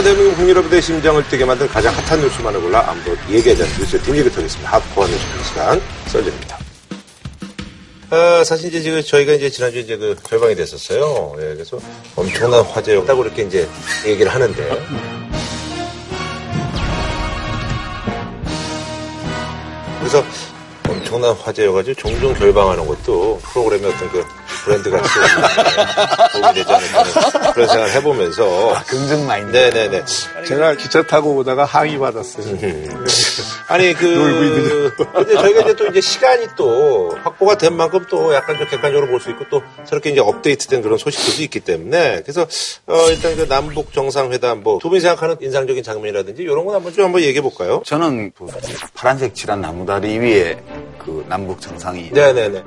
시간 대한민국 국민여러분의 심장을 뛰게 만든 가장 핫한 뉴스만을 골라 아무도 얘기하지 않는 뉴스의 뒷얘기 터겠습니다. 핫코어 뉴스 시간 썰전입니다. 아, 사실 이제 지금 저희가 이제 지난주에 이제 그 결방이 됐었어요. 예, 그래서 엄청난 화제였다고 이렇게 이제 얘기를 하는데. 그래서 엄청난 화제여가지고 종종 결방하는 것도 프로그램의 어떤 그 브랜드 같이 도움이 되지 않을까 그런 생각을 해보면서 아, 긍정 마인드. 네네네. 제가 기차 타고 오다가 항의 받았어요. 음. 아니 그 근데 저희가 이제 또 이제 시간이 또 확보가 된 만큼 또 약간 좀 객관적으로 볼 수 있고 또 저렇게 이제 업데이트된 그런 소식들도 있기 때문에 그래서 어 일단 그 남북 정상회담 뭐 두 분이 생각하는 인상적인 장면이라든지 이런 건 한번 좀 한번 얘기해 볼까요? 저는 그 파란색 칠한 나무다리 위에 그 남북 정상이 네네네.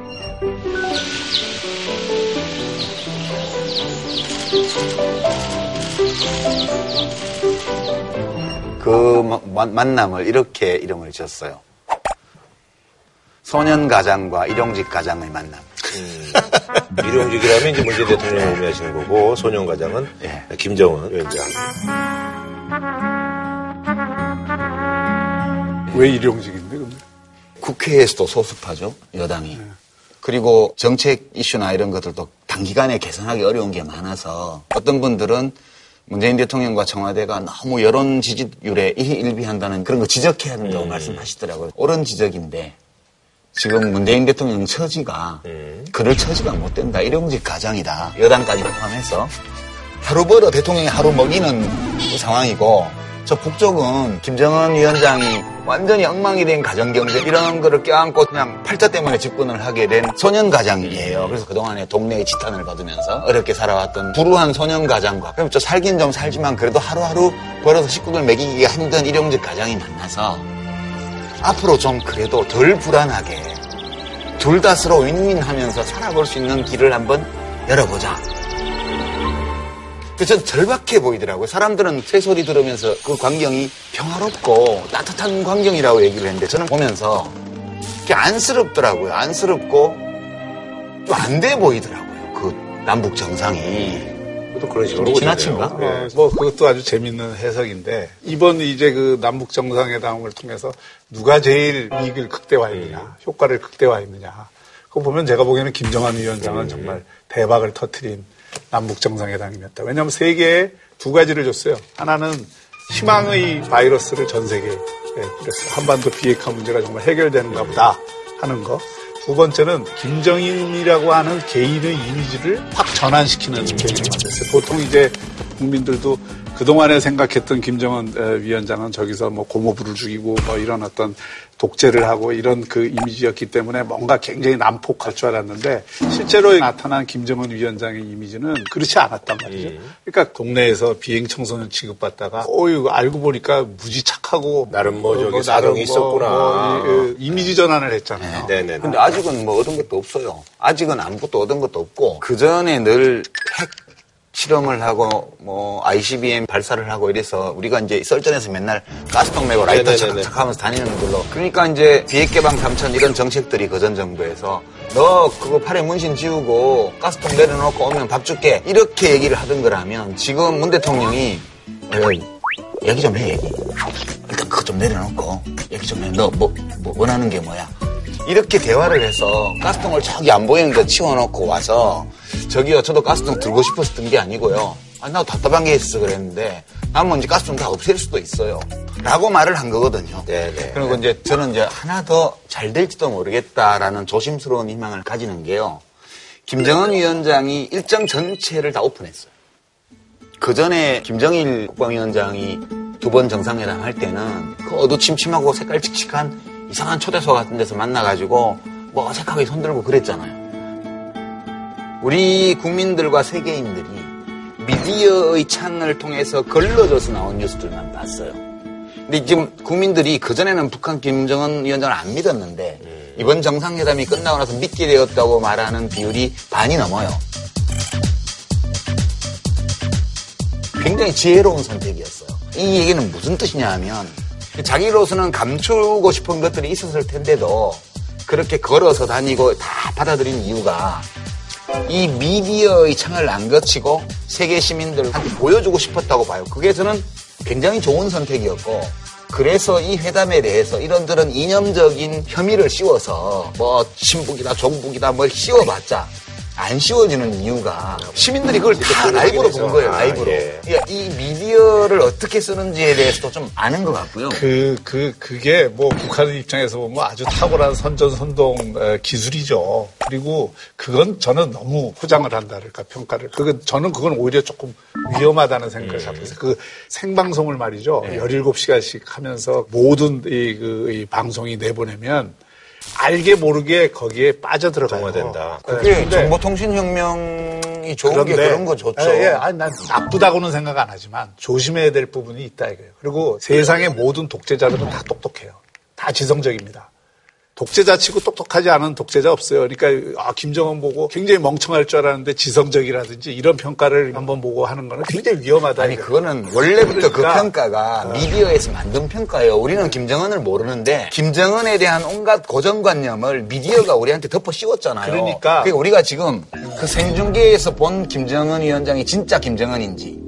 그 마- 만남을 이렇게 이름을 지었어요. 소년 가장과 일용직 가장의 만남. 일용직이라면 이제 문재인 대통령 의미하시는 거고 소년 과장은 예. 김정은 위원장. 왜 일용직인데, 근데? 국회에서도 소습하죠, 여당이. 그리고 정책 이슈나 이런 것들도 단기간에 개선하기 어려운 게 많아서 어떤 분들은 문재인 대통령과 청와대가 너무 여론 지지율에 일비한다는 그런 거 지적해야 된다고 말씀하시더라고요. 옳은 지적인데 지금 문재인 대통령 처지가 그럴 처지가 못 된다. 일용직 가장이다. 여당까지 포함해서 하루 벌어 대통령이 하루 먹이는 그 상황이고 저 북쪽은 김정은 위원장이 완전히 엉망이 된 가정경제 이런 거를 껴안고 그냥 팔자 때문에 집권을 하게 된 소년 가장이에요. 그래서 그동안에 동네의 지탄을 받으면서 어렵게 살아왔던 불우한 소년 가장과 그럼 저 살긴 좀 살지만 그래도 하루하루 벌어서 식구들 먹이기가 힘든 일용직 가장이 만나서 앞으로 좀 그래도 덜 불안하게 둘 다 서로 윈윈하면서 살아볼 수 있는 길을 한번 열어보자. 그전 절박해 보이더라고요. 사람들은 새소리 들으면서 그 광경이 평화롭고 따뜻한 광경이라고 얘기를 했는데 저는 보면서 그게 안쓰럽더라고요. 안쓰럽고 좀안돼 보이더라고요. 그 남북 정상이. 또 그런 식으로 지나친가? 어, 뭐 그것도 아주 재밌는 해석인데 이번 이제 그 남북 정상회담을 통해서 누가 제일 이익을 극대화했느냐, 효과를 극대화했느냐. 그거 보면 제가 보기에는 김정한 위원장은 정말 대박을 터트린 남북 정상회담이었다. 왜냐하면 세계에 두 가지를 줬어요. 하나는 희망의 바이러스를 전 세계에 뿌렸어요. 한반도 비핵화 문제가 정말 해결되는가 보다 하는 거. 두 번째는 김정일이라고 하는 개인의 이미지를 확 전환시키는 계기를 만들었어요. 보통 이제 국민들도 그동안에 생각했던 김정은 에, 위원장은 저기서 뭐 고모부를 죽이고 뭐 이런 어떤 독재를 하고 이런 그 이미지였기 때문에 뭔가 굉장히 난폭할 줄 알았는데 실제로 나타난 김정은 위원장의 이미지는 그렇지 않았단 말이죠. 그러니까 동네에서 비행 청소년 취급받다가 어 이거 알고 보니까 무지 착하고 나름 뭐 저기 나름 사정이 있었구나. 이- 이- 이미지 전환을 했잖아요. 네네. 근데 아직은 뭐 얻은 것도 없어요. 아직은 아무것도 얻은 것도 없고 그 전에 늘 핵 실험을 하고 뭐 ICBM 발사를 하고 이래서 우리가 이제 썰전에서 맨날 가스통 메고 라이터. 착착 하면서 다니는 걸로. 그러니까 이제 비핵 개방 삼천 이런 정책들이 그전 정부에서 너 그거 팔에 문신 지우고 가스통 내려놓고 오면 밥 줄게. 이렇게 얘기를 하던 거라면 지금 문 대통령이 얘기 좀 해 얘기. 일단 그거 좀 내려놓고 얘기 좀 해. 너뭐 뭐 원하는 게 뭐야 이렇게 대화를 해서 가스통을 저기 안 보이는 데 치워놓고 와서 저기요 저도 가스통 들고 싶어서 든 게 아니고요. 아, 나도 답답한 게 있어서 그랬는데 남은 이제 가스통 다 없앨 수도 있어요. 라고 말을 한 거거든요. 네네. 그리고 이제 저는 이제 하나 더 잘 될지도 모르겠다라는 조심스러운 희망을 가지는 게요. 김정은 위원장이 일정 전체를 다 오픈했어요. 그 전에 김정일 국방위원장이 두 번 정상회담 할 때는 그 어두침침하고 색깔 칙칙한 이상한 초대소 같은 데서 만나가지고 뭐 어색하게 손들고 그랬잖아요. 우리 국민들과 세계인들이 미디어의 창을 통해서 걸러져서 나온 뉴스들만 봤어요. 근데 지금 국민들이 그전에는 북한 김정은 위원장을 안 믿었는데 이번 정상회담이 끝나고 나서 믿게 되었다고 말하는 비율이 반이 넘어요. 굉장히 지혜로운 선택이었어요. 이 얘기는 무슨 뜻이냐 하면 자기로서는 감추고 싶은 것들이 있었을 텐데도 그렇게 걸어서 다니고 다 받아들인 이유가 이 미디어의 창을 안 거치고 세계 시민들한테 보여주고 싶었다고 봐요. 그게 저는 굉장히 좋은 선택이었고 그래서 이 회담에 대해서 이런저런 이념적인 혐의를 씌워서 뭐 친북이다 종북이다 뭘 씌워봤자 안 씌워지는 이유가 시민들이 그걸 다 라이브로 본 거예요, 아, 라이브로. 예. 그러니까 이 미디어를 어떻게 쓰는지에 대해서도 좀 아는 것 같고요. 그, 그, 그게 뭐 북한 입장에서 보면 아주 탁월한 선전선동 에, 기술이죠. 그리고 그건 저는 너무 포장을 한다랄까, 평가를. 그건, 저는 그건 오히려 조금 위험하다는 생각을 음. 잡고 있어요. 그 생방송을 말이죠. 17시간씩 하면서 모든 이, 그, 이 방송이 내보내면 알게 모르게 거기에 빠져들어가요. 정화된다. 네, 그게 근데 정보통신혁명이 좋은 게 그런 거 좋죠. 예, 예. 아니, 난 나쁘다고는 생각 안 하지만 조심해야 될 부분이 있다 이거예요. 그리고 세상의 모든 독재자들은 다 똑똑해요. 다 지성적입니다. 독재자 치고 똑똑하지 않은 독재자 없어요. 그러니까 아, 김정은 보고 굉장히 멍청할 줄 알았는데 지성적이라든지 이런 평가를 한번 보고 하는 거는 굉장히 위험하다. 아니 이거예요. 그거는 원래부터 그 그러니까. 평가가 미디어에서 만든 평가예요. 우리는 김정은을 모르는데 김정은에 대한 온갖 고정관념을 미디어가 우리한테 덮어 씌웠잖아요. 그러니까. 그러니까 우리가 지금 그 생중계에서 본 김정은 위원장이 진짜 김정은인지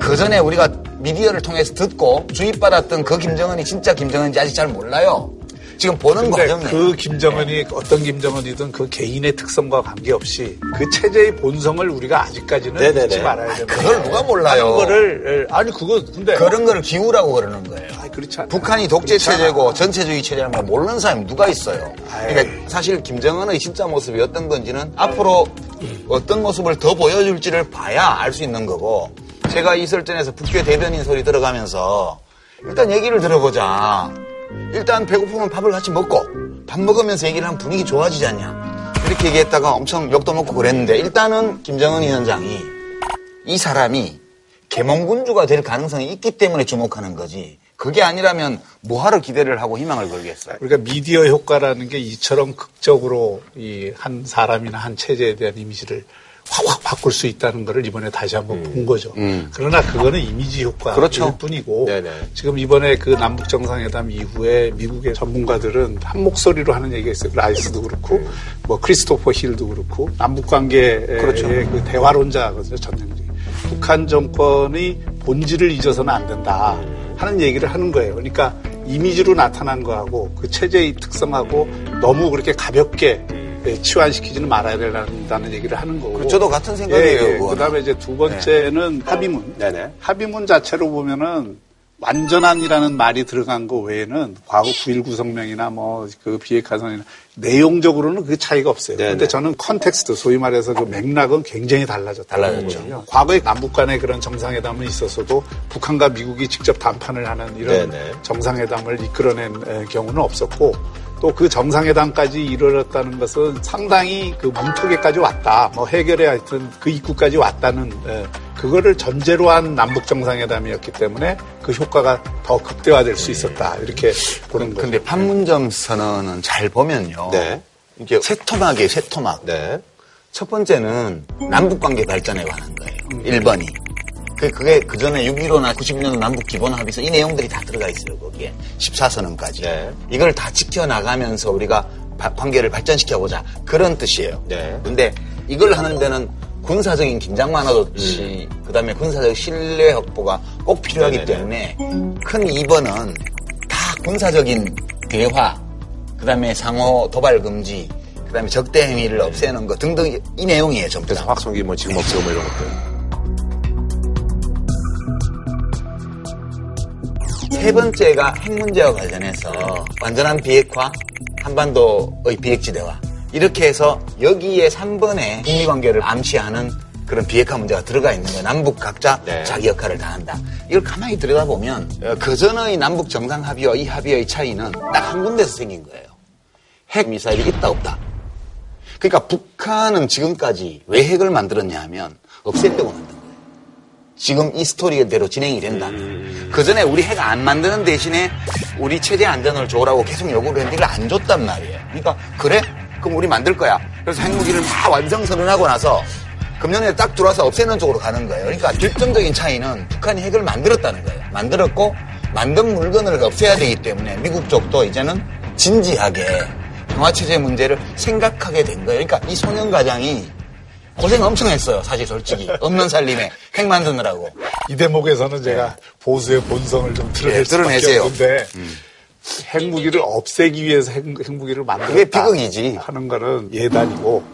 그 전에 우리가 미디어를 통해서 듣고 주입받았던 그 김정은이 진짜 김정은인지 아직 잘 몰라요. 지금 보는 과정이에요. 그 김정은이 어떤 김정은이든 그 개인의 특성과 관계없이 그 체제의 본성을 우리가 아직까지는 네네네. 잊지 말아야 됩니다. 그걸 누가 몰라요. 하는 거를 예, 아니 그거 근데 그런 거를 기우라고 그러는 거예요. 아니, 그렇지 않아요. 북한이 독재. 체제고 전체주의 체제라는 걸 모르는 사람이 누가 있어요. 아이. 그러니까 사실 김정은의 진짜 모습이 어떤 건지는 앞으로 어떤 모습을 더 보여줄지를 봐야 알 수 있는 거고 제가 이설전에서 북괴 대변인 소리 들어가면서 일단 얘기를 들어보자. 일단 배고프면 밥을 같이 먹고 밥 먹으면서 얘기를 하면 분위기 좋아지지 않냐. 이렇게 얘기했다가 엄청 욕도 먹고 그랬는데 일단은 김정은 위원장이 이 사람이 개몽군주가 될 가능성이 있기 때문에 주목하는 거지. 그게 아니라면 뭐하러 기대를 하고 희망을 걸겠어요. 그러니까 미디어 효과라는 게 이처럼 극적으로 이 한 사람이나 한 체제에 대한 이미지를 확확 바꿀 수 있다는 것을 이번에 다시 한번 본 거죠. 그러나 그거는 이미지 효과일 그렇죠. 뿐이고 네네. 지금 이번에 그 남북 정상회담 이후에 미국의 전문가들은 한 목소리로 하는 얘기가 있어요. 라이스도 그렇고 뭐 크리스토퍼 힐도 그렇고 남북 관계의 그렇죠. 그 대화론자거든요. 전형적인. 북한 정권의 본질을 잊어서는 안 된다 하는 얘기를 하는 거예요. 그러니까 이미지로 나타난 거하고 그 체제의 특성하고 너무 그렇게 가볍게 예, 치환시키지는 말아야 된다는 얘기를 하는 거고. 저도 같은 생각이에요, 그거는. 그다음에 이제 두 번째는 합의문. 네네. 합의문 자체로 보면은 완전한이라는 말이 들어간 거 외에는 과거 9.19 성명이나 뭐 그 비핵화 선언이나 내용적으로는 그 차이가 없어요. 네네. 그런데 저는 context, 소위 말해서 그 맥락은 굉장히 달라졌다. 달라졌죠. 과거에 남북 간의 그런 정상회담은 있었어도 북한과 미국이 직접 담판을 하는 이런 네네. 정상회담을 이끌어낸 에, 경우는 없었고 또 그 정상회담까지 이르렀다는 것은 상당히 그 문턱에까지 왔다. 뭐 해결에 하여튼 그 입구까지 왔다는 에, 그거를 전제로 한 남북 정상회담이었기 때문에 그 효과가 더 극대화될 수 있었다. 이렇게 보는 거죠. 근데 판문점 선언은 잘 보면요. 네. 이게 세 토막이에요, 세 토막. 네. 첫 번째는 남북 관계 발전에 관한 거예요. 1번이. 그- 그게 그 전에 6.15나 90년도 남북 기본 합의서 이 내용들이 다 들어가 있어요, 거기에. 14선언까지. 네. 이걸 다 지켜나가면서 우리가 바- 관계를 발전시켜보자. 그런 뜻이에요. 네. 근데 이걸 하는 데는 군사적인 긴장 완화도치, 그 다음에 군사적 신뢰 확보가 꼭 필요하기 음. 네네네. 때문에 큰 2번은 다 군사적인 대화, 그 다음에 상호 도발 금지, 그 다음에 적대 행위를 없애는 거 등등 이 내용이에요, 전부 그래서 다. 확성기 뭐 지금 없애고 뭐 이런 것들. 세 번째가 핵 문제와 관련해서 완전한 비핵화, 한반도의 비핵지대화. 이렇게 해서 여기에 3번에 북미 관계를 암시하는 그런 비핵화 문제가 들어가 있는 거예요. 남북 각자 네. 자기 역할을 다 한다. 이걸 가만히 들여다보면 어, 그 전의 남북 정상 합의와 이 합의의 차이는 딱 한 군데서 생긴 거예요. 핵 미사일이 있다 없다. 그러니까 북한은 지금까지 왜 핵을 만들었냐 하면 없애려고 거예요. 지금 이 스토리대로 진행이 된다면. 그 전에 우리 핵안 만드는 대신에 우리 최대 안전을 줘라고 계속 요구를 했는데 이걸 안 줬단 말이에요. 그러니까, 그래? 그럼 우리 만들 거야. 그래서 핵무기를 다 완성 선언하고 나서 금년에 딱 들어와서 없애는 쪽으로 가는 거예요. 그러니까 결정적인 차이는 북한이 핵을 만들었다는 거예요. 만들었고, 만든 물건을 없애야 되기 때문에 미국 쪽도 이제는 진지하게 평화체제 문제를 생각하게 된 거예요. 그러니까 이 소년 가장이 고생 엄청 했어요. 사실 솔직히. 없는 살림에 핵 만드느라고. 이 대목에서는 제가 보수의 본성을 좀 드러낼 네, 수밖에. 없는데 핵무기를 없애기 위해서 핵, 핵무기를 만들었다 그게 비극이지. 하는 거는 예단이고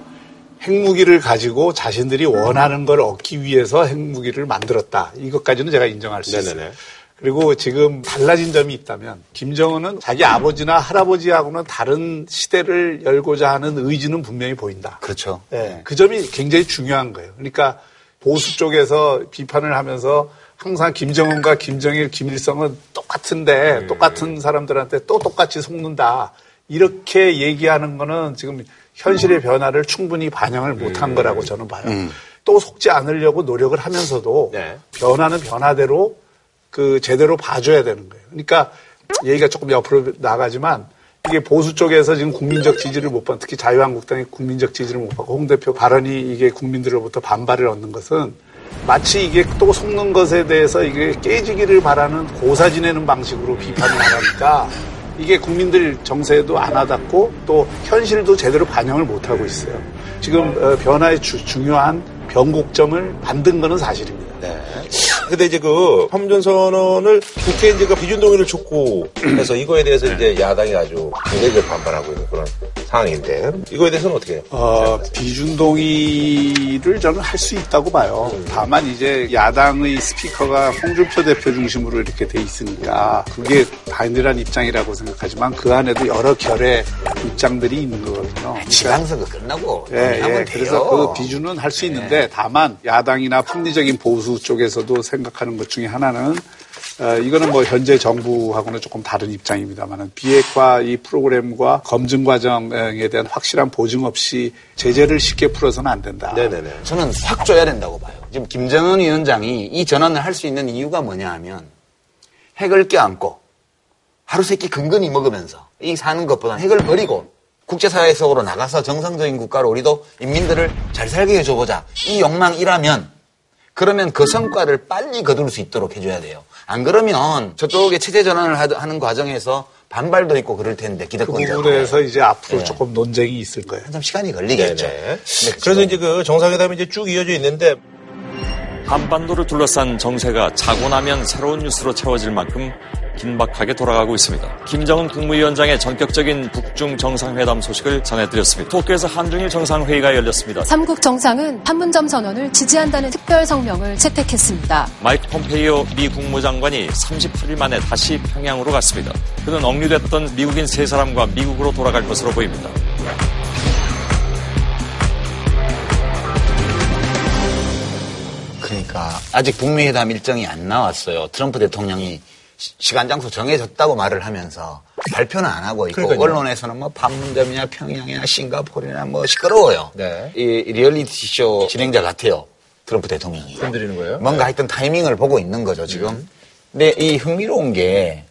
핵무기를 가지고 자신들이 원하는 걸 얻기 위해서 핵무기를 만들었다. 이것까지는 제가 인정할 수 있어요. 그리고 지금 달라진 점이 있다면 김정은은 자기 아버지나 할아버지하고는 다른 시대를 열고자 하는 의지는 분명히 보인다. 그렇죠. 예, 그 점이 굉장히 중요한 거예요. 그러니까 보수 쪽에서 비판을 하면서 항상 김정은과 김정일, 김일성은 똑같은데 똑같은 사람들한테 또 똑같이 속는다. 이렇게 얘기하는 거는 지금 현실의 변화를 충분히 반영을 못한 거라고 저는 봐요. 또 속지 않으려고 노력을 하면서도 네. 변화는 변화대로 그 제대로 봐줘야 되는 거예요. 그러니까 얘기가 조금 옆으로 나가지만 이게 보수 쪽에서 지금 국민적 지지를 못 받, 특히 자유한국당이 국민적 지지를 못 받고 홍 대표 발언이 이게 국민들로부터 반발을 얻는 것은 마치 이게 또 속는 것에 대해서 이게 깨지기를 바라는 고사 지내는 방식으로 비판을 하니까 이게 국민들 정세에도 안 와닿고 또 현실도 제대로 반영을 못 하고 있어요. 지금 어, 변화의 주- 중요한 변곡점을 만든 거는 사실입니다. 네. 근데 이제 그 판문점 선언을 국회 이제 그 비준 동의를 촉구 해서 이거에 대해서 이제 야당이 아주 굉장히 반발하고 있는 그런 상황인데 이거에 대해서는 어떻게 해요? 어, 비준 동의를 저는 할 수 있다고 봐요. 다만 이제 야당의 스피커가 홍준표 대표 중심으로 이렇게 돼 있으니까 그게 단일한 입장이라고 생각하지만 그 안에도 여러 결의 입장들이 있는 거거든요. 그러니까 지방선거 끝나고 예, 예. 그래서 그 비준은 할 수 있는데 다만 야당이나 합리적인 보수 쪽에서도 생각하는 것 중에 하나는 어, 이거는 뭐 현재 정부하고는 조금 다른 입장입니다만은 비핵화 이 프로그램과 검증 과정에 대한 확실한 보증 없이 제재를 쉽게 풀어서는 안 된다. 네네네. 저는 확 줘야 된다고 봐요. 지금 김정은 위원장이 이 전환을 할 수 있는 이유가 뭐냐 하면 핵을 껴안고 하루 세끼 근근히 먹으면서 이 사는 것보다 핵을 버리고 국제사회 속으로 나가서 정상적인 국가로 우리도 인민들을 잘 살게 해줘보자. 이 욕망이라면 그러면 그 성과를 빨리 거둘 수 있도록 해줘야 돼요. 안 그러면 저쪽에 체제 전환을 하- 하는 과정에서 반발도 있고 그럴 텐데 그 기득권자. 부분에서 이제 앞으로 네. 조금 논쟁이 있을 거예요. 좀 시간이 걸리겠죠. 근데 그래서 이제 그 정상회담이 이제 쭉 이어져 있는데 한반도를 둘러싼 정세가 자고 나면 새로운 뉴스로 채워질 만큼 긴박하게 돌아가고 있습니다. 김정은 국무위원장의 전격적인 북중 정상회담 소식을 전해드렸습니다. 도쿄에서 한중일 정상회의가 열렸습니다. 삼국 정상은 판문점 선언을 지지한다는 특별 성명을 채택했습니다. 마이크 폼페이오 미 국무장관이 38일 만에 다시 평양으로 갔습니다. 그는 억류됐던 미국인 세 사람과 미국으로 돌아갈 것으로 보입니다. 그러니까 아직 북미 회담 일정이 안 나왔어요. 트럼프 대통령이 시- 시간 장소 정해졌다고 말을 하면서 발표는 안 하고 있고 그러니까요. 언론에서는 뭐 판문점이나 평양이나 싱가포르나 뭐 시끄러워요. 네. 이 리얼리티 쇼 진행자 같아요. 트럼프 대통령이. 흔들리는 거예요? 뭔가 하여튼 타이밍을 보고 있는 거죠 지금. 근데 이 흥미로운 게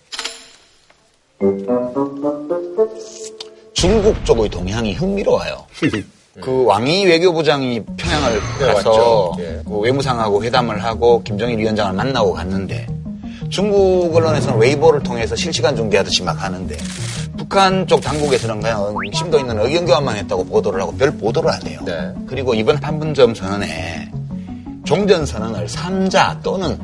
중국 쪽의 동향이 흥미로워요. 그 왕이 외교부장이 평양을 네, 가서. 예. 그 외무상하고 회담을 하고 김정은 위원장을 만나고 갔는데 중국 언론에서는 웨이보를 통해서 실시간 중계하듯이 막 하는데 북한 쪽 당국에서는 그냥 심도 있는 의견 교환만 했다고 보도를 하고 별 보도를 안 해요. 네. 그리고 이번 판문점 선언에 종전 선언을 3자 또는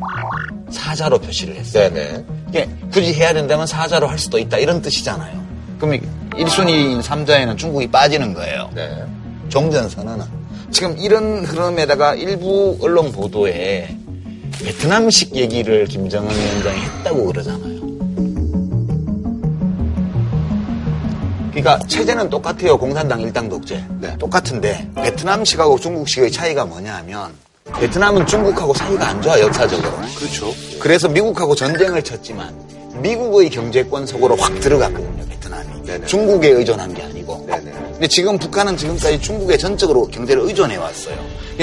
4자로 표시를 했어요. 네네. 이게 굳이 해야 된다면 4자로 할 수도 있다 이런 뜻이잖아요. 그럼 1순위인 3자에는 중국이 빠지는 거예요. 네. 종전 선언은. 지금 이런 흐름에다가 일부 언론 보도에 베트남식 얘기를 김정은 위원장이 했다고 그러잖아요. 그러니까 체제는 똑같아요. 공산당 일당 독재. 네. 똑같은데 베트남식하고 중국식의 차이가 뭐냐 하면 베트남은 중국하고 사이가 안 좋아 역사적으로. 그렇죠. 그래서 미국하고 전쟁을 쳤지만 미국의 경제권 속으로 확 들어갔거든요, 베트남이. 네네. 중국에 의존한 게 아니고. 네네. 근데 지금 북한은 지금까지 중국에 전적으로 경제를 의존해 왔어요.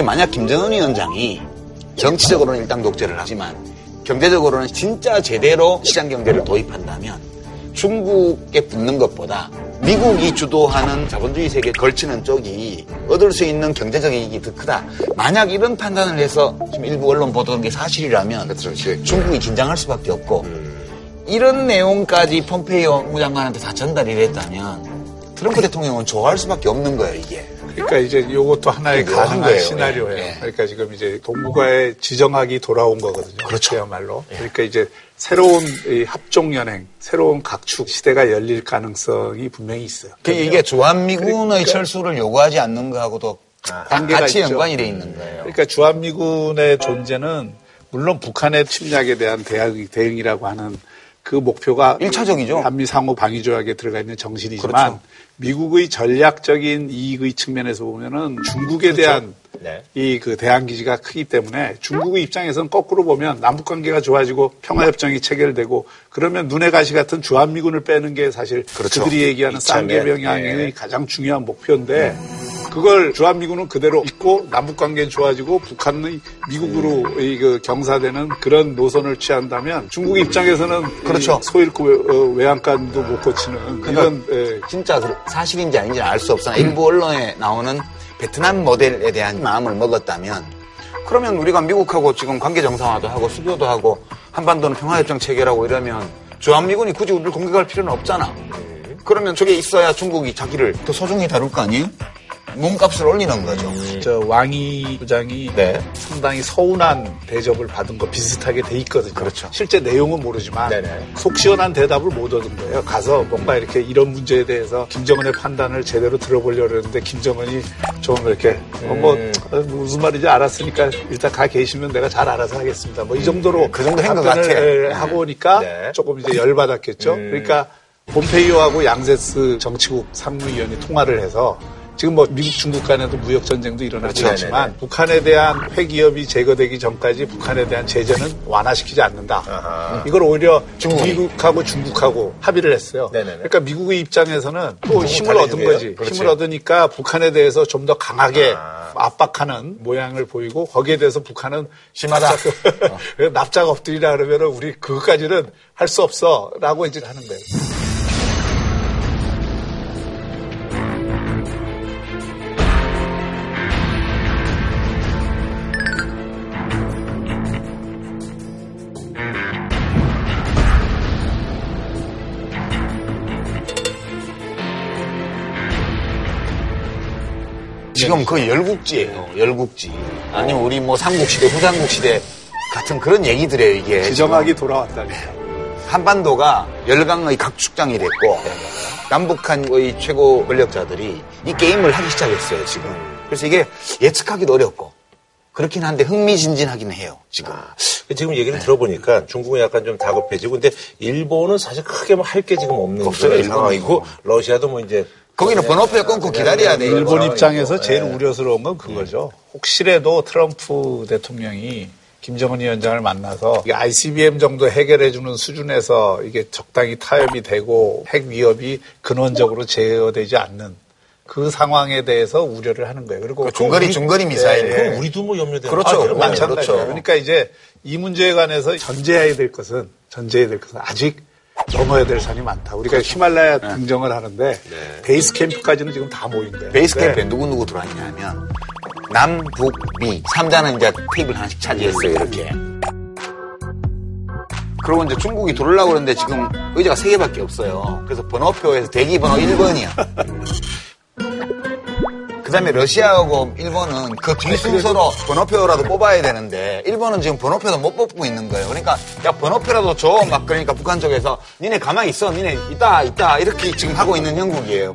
만약 김정은 위원장이 정치적으로는 일당 독재를 하지만 경제적으로는 진짜 제대로 시장 경제를 도입한다면 중국에 붙는 것보다 미국이 주도하는 자본주의 세계에 걸치는 쪽이 얻을 수 있는 경제적 이익이 더 크다. 만약 이런 판단을 해서 지금 일부 언론 보도한 게 사실이라면 중국이 긴장할 수밖에 없고 이런 내용까지 폼페이오 국무장관한테 다 전달이 됐다면 트럼프 대통령은 좋아할 수밖에 없는 거예요, 이게. 그러니까 이제 요것도 하나의 가능한 거예요. 시나리오예요. 예, 예. 그러니까 지금 이제 동북아의 지정학이 돌아온 거거든요. 그렇죠. 그야말로. 그러니까 이제 새로운 이 합종 연행, 새로운 각축 시대가 열릴 가능성이 분명히 있어요. 그 이게 주한미군의 철수를 요구하지 않는 거하고도 관계가 같이 있죠. 연관이 돼 있는 거예요. 그러니까 주한미군의 존재는 물론 북한의 침략에 대한 대응, 대응이라고 하는 그 목표가 일차적이죠. 한미 상호 방위 조약에 들어가 있는 정신이지만 그렇죠. 미국의 전략적인 이익의 측면에서 보면은 중국에 대한 네. 이그 대항 기지가 크기 때문에 중국의 입장에서는 거꾸로 보면 남북 관계가 좋아지고 평화 협정이 체결되고 그러면 눈에 가시 같은 주한미군을 빼는 게 사실 그렇죠. 그들이 얘기하는 이참에. 쌍계 병양의 예. 가장 중요한 목표인데 그걸 주한미군은 그대로 있고 남북 관계는 좋아지고 북한의 미국으로 이그 경사되는 그런 노선을 취한다면 중국 입장에서는 그렇죠. 외- 어, 외양간도 못 고치는 이런 예, 진짜 그 사실인지 아닌지 알 수 없으나 일부 언론에 나오는 베트남 모델에 대한 마음을 먹었다면 그러면 우리가 미국하고 지금 관계 정상화도 하고 수교도 하고 한반도는 평화협정 체결하고 이러면 주한미군이 굳이 우리를 공격할 필요는 없잖아. 그러면 저게 있어야 중국이 자기를 더 소중히 다룰 거 아니에요? 몸값을 올리는 거죠. 저 왕이 부장이 네. 상당히 서운한 대접을 받은 거 비슷하게 돼 있거든요. 그렇죠. 실제 내용은 모르지만 네네. 속 시원한 대답을 못 얻은 거예요. 가서 뭔가 이렇게 이런 문제에 대해서 김정은의 판단을 제대로 들어보려고 했는데 김정은이 좀 이렇게 어, 뭐 음. 어, 무슨 말인지 알았으니까 일단 가 계시면 내가 잘 알아서 하겠습니다. 뭐 이 정도로 그 정도 한것 답변을, 같아. 예, 하고 오니까 네. 조금 이제 열받았겠죠. 음. 그러니까 폼페이오하고 양세스 정치국 상무위원이 통화를 해서 지금 뭐 미국 중국 간에도 무역 전쟁도 일어나고 그렇죠. 있지만 네네. 북한에 대한 회기업이 제거되기 전까지 북한에 대한 제재는 완화시키지 않는다. 아하. 이걸 오히려 중국이. 미국하고 중국하고 합의를 했어요. 네네네. 그러니까 미국의 입장에서는 또 힘을 얻은 달래주게요? 거지. 그렇지. 힘을 얻으니까 북한에 대해서 좀 더 강하게 아. 압박하는 모양을 보이고 거기에 대해서 북한은 심하다. 납작, 납작 엎드리라 그러면은 우리 그것까지는 할 수 없어라고 이제 하는 거예요. 지금 그 열국지예요. 열국지. 아니면 우리 뭐 삼국시대, 후삼국시대 같은 그런 얘기들이에요, 이게. 지정학이 돌아왔다니까. 한반도가 열강의 각축장이 됐고 남북한의 최고 권력자들이 이 게임을 하기 시작했어요 지금. 그래서 이게 예측하기도 어렵고 그렇긴 한데 흥미진진하긴 해요 지금. 지금 얘기를 들어보니까 중국은 약간 좀 다급해지고 근데 일본은 사실 크게 뭐 할 게 지금 없는 없어요. 상황이고 러시아도 뭐 이제 거기는 번호표 끊고 기다려야 돼요. 일본. 입장에서 제일 예. 우려스러운 건 그거죠. 혹시라도 트럼프 대통령이 김정은 위원장을 만나서 ICBM 정도 해결해주는 수준에서 이게 적당히 타협이 되고 핵 위협이 근원적으로 제어되지 않는 그 상황에 대해서 우려를 하는 거예요. 그리고 그 중거리 우리- 중거리 미사일. 예, 그럼 예. 우리도 뭐 염려되는 그렇죠. 아, 마찬가지예요. 그렇죠. 그러니까 이제 이 문제에 관해서 전제해야 될 것은 전제해야 될 것은 아직 넘어야 될 산이 많다. 우리가 히말라야 등정을 하는데 베이스 캠프까지는 지금 다 모인 거예요. 베이스 캠프에 누구 누구 들어왔냐면 남, 북, 미 3자는 이제 테이블 하나씩 차지했어요 이렇게. 그리고 이제 중국이 들어오려고 그러는데 지금 의자가 3개밖에 없어요. 그래서 번호표에서 대기 번호 1번이야. 그 다음에 러시아하고 일본은 그 뒤순서로 번호표라도 뽑아야 되는데 일본은 지금 번호표도 못 뽑고 있는 거예요. 그러니까 야 번호표라도 줘 막 그러니까 북한 쪽에서 니네 가만히 있어 니네 있다 있다 이렇게 지금 하고 있는 형국이에요.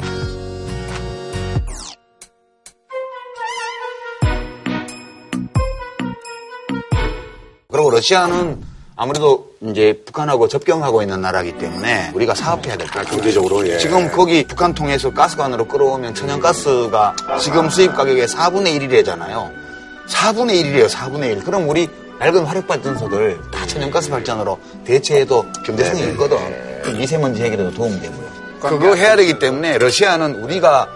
그리고 러시아는 아무래도 이제 북한하고 접경하고 있는 나라이기 때문에 우리가 사업해야 될 거예요. 경제적으로 예. 지금 거기 북한 통해서 가스관으로 끌어오면 천연가스가 지금 수입 가격의 4분의 1이래잖아요. 4분의 1이래요, 4분의 1. 그럼 우리 낡은 화력 발전소들 다 천연가스 발전으로 대체해도 경제성이 있거든. 그 미세먼지 해결에도 도움이 되고요. 그거 해야 되기 때문에 러시아는 우리가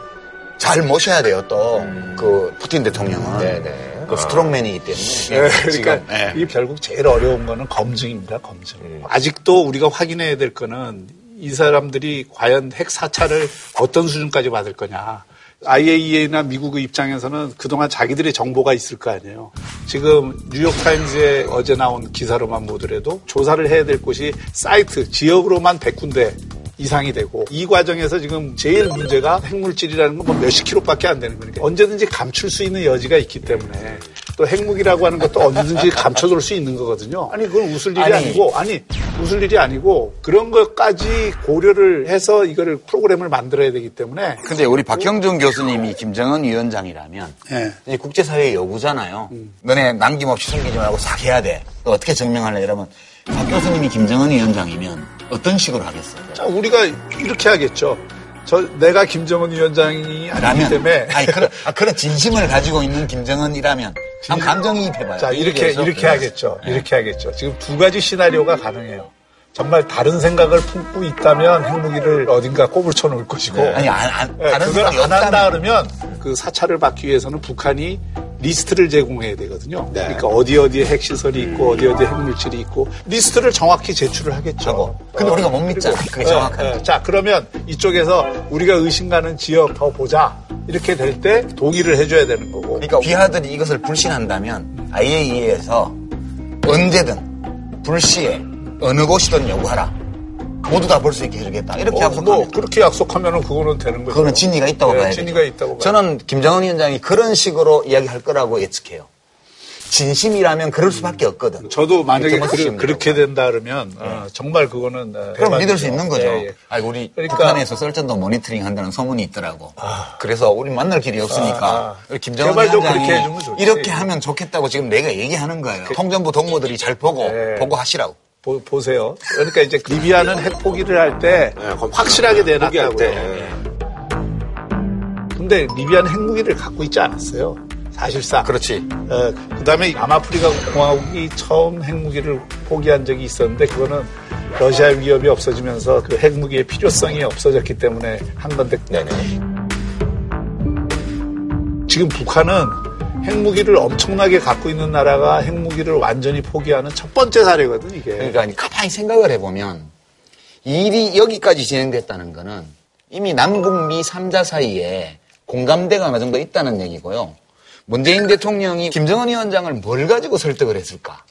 잘 모셔야 돼요, 또. 그 푸틴 대통령은. 네네. 그 스트롱맨이기 때문에. 예, 그러니까 예. 이 결국 제일 어려운 거는 검증입니다. 검증. 아직도 우리가 확인해야 될 거는 이 사람들이 과연 핵 사찰을 어떤 수준까지 받을 거냐. IAEA나 미국의 입장에서는 그동안 자기들의 정보가 있을 거 아니에요. 지금 뉴욕타임즈에 어제 나온 기사로만 보더라도 조사를 해야 될 곳이 사이트, 지역으로만 100군데 이상이 되고 이 과정에서 지금 제일 문제가 핵물질이라는 건 뭐 몇십 킬로밖에 안 되는 거니까 언제든지 감출 수 있는 여지가 있기 때문에 또 핵무기라고 하는 것도 언제든지 감춰둘 수 있는 거거든요. 아니 그건 웃을 일이 아니. 아니, 고 아니 웃을 일이 아니고 그런 것까지 고려를 해서 이거를 프로그램을 만들어야 되기 때문에 근데 우리 박형준 교수님이 김정은 위원장이라면 예. 이제 국제사회 요구잖아요. 너네 남김없이 숨기지 말고 싹 해야 돼. 또 어떻게 증명할래? 이러면 박 교수님이 김정은 위원장이면 어떤 식으로 하겠어요? 자, 우리가 이렇게 하겠죠. 저 내가 김정은 위원장이 아니기 때문에 아니 그런 아, 그런 진심을 가지고 있는 김정은이라면 한번 감정이입해봐요. 자 이렇게. 이렇게 하겠죠. 이렇게 하겠죠. 지금 두 가지 시나리오가 가능해요. 정말 다른 생각을 품고 있다면 핵무기를 어딘가 꼬불쳐놓을 것이고 아니 안, 안, 예, 다른 그걸 안 한다 그러면 그 사찰을 받기 위해서는 북한이 리스트를 제공해야 되거든요. 네. 그러니까 어디 어디에 핵시설이 있고 어디 어디에 핵물질이 있고 리스트를 정확히 제출을 하겠죠. 하고. 근데 우리가 못 믿잖아. 그게 정확한데. 예, 예. 자 그러면 이쪽에서 우리가 의심 가는 지역 더 보자 이렇게 될 때 동의를 해줘야 되는 거고. 그러니까 비하들이 이것을 불신한다면 IAEA에서 언제든 불시에 어느 곳이든 요구하라. 모두 다 볼 수 있게 해주겠다. 이렇게 어, 약속하면 뭐 그렇게 약속하면은 그거는 되는 거죠. 그거는 진위가 있다고 네, 봐야 돼요. 진위가 있다고. 저는 김정은 위원장이 그런 식으로 이야기할 거라고 예측해요. 진심이라면 그럴 수밖에 없거든. 저도 만약에 그, 렇게 된다 그러면 어, 정말 그거는 어, 그럼. 믿을 수 있는 거죠. 예, 예. 아니, 우리 그러니까- 북한에서 썰전도 모니터링 한다는 소문이 있더라고. 그래서 우리 만날 길이 없으니까 아, 우리 김정은 위원장이. 이렇게 하면 좋겠다고 지금 내가 얘기하는 거예요. 통전부 동무들이 잘 보고 네. 보고 하시라고. 보, 세요 그러니까 이제 리비아는 핵 포기를 할때 네, 확실하게 내놨다고요. 때. 근데 리비아는 핵무기를 갖고 있지 않았어요. 사실상. 그렇지. 어, 그 다음에 남아프리카 공화국이 처음 핵무기를 포기한 적이 있었는데 그거는 러시아 위협이 없어지면서 그 핵무기의 필요성이 없어졌기 때문에 한 건데 지금 북한은 핵무기를 엄청나게 갖고 있는 나라가 핵무기를 완전히 포기하는 첫 번째 사례거든 이게. 그러니까 가만히 생각을 해보면 이 일이 여기까지 진행됐다는 거는 이미 남북미 3자 사이에 공감대가 어느 정도 있다는 얘기고요. 문재인 대통령이 김정은 위원장을 뭘 가지고 설득을 했을까?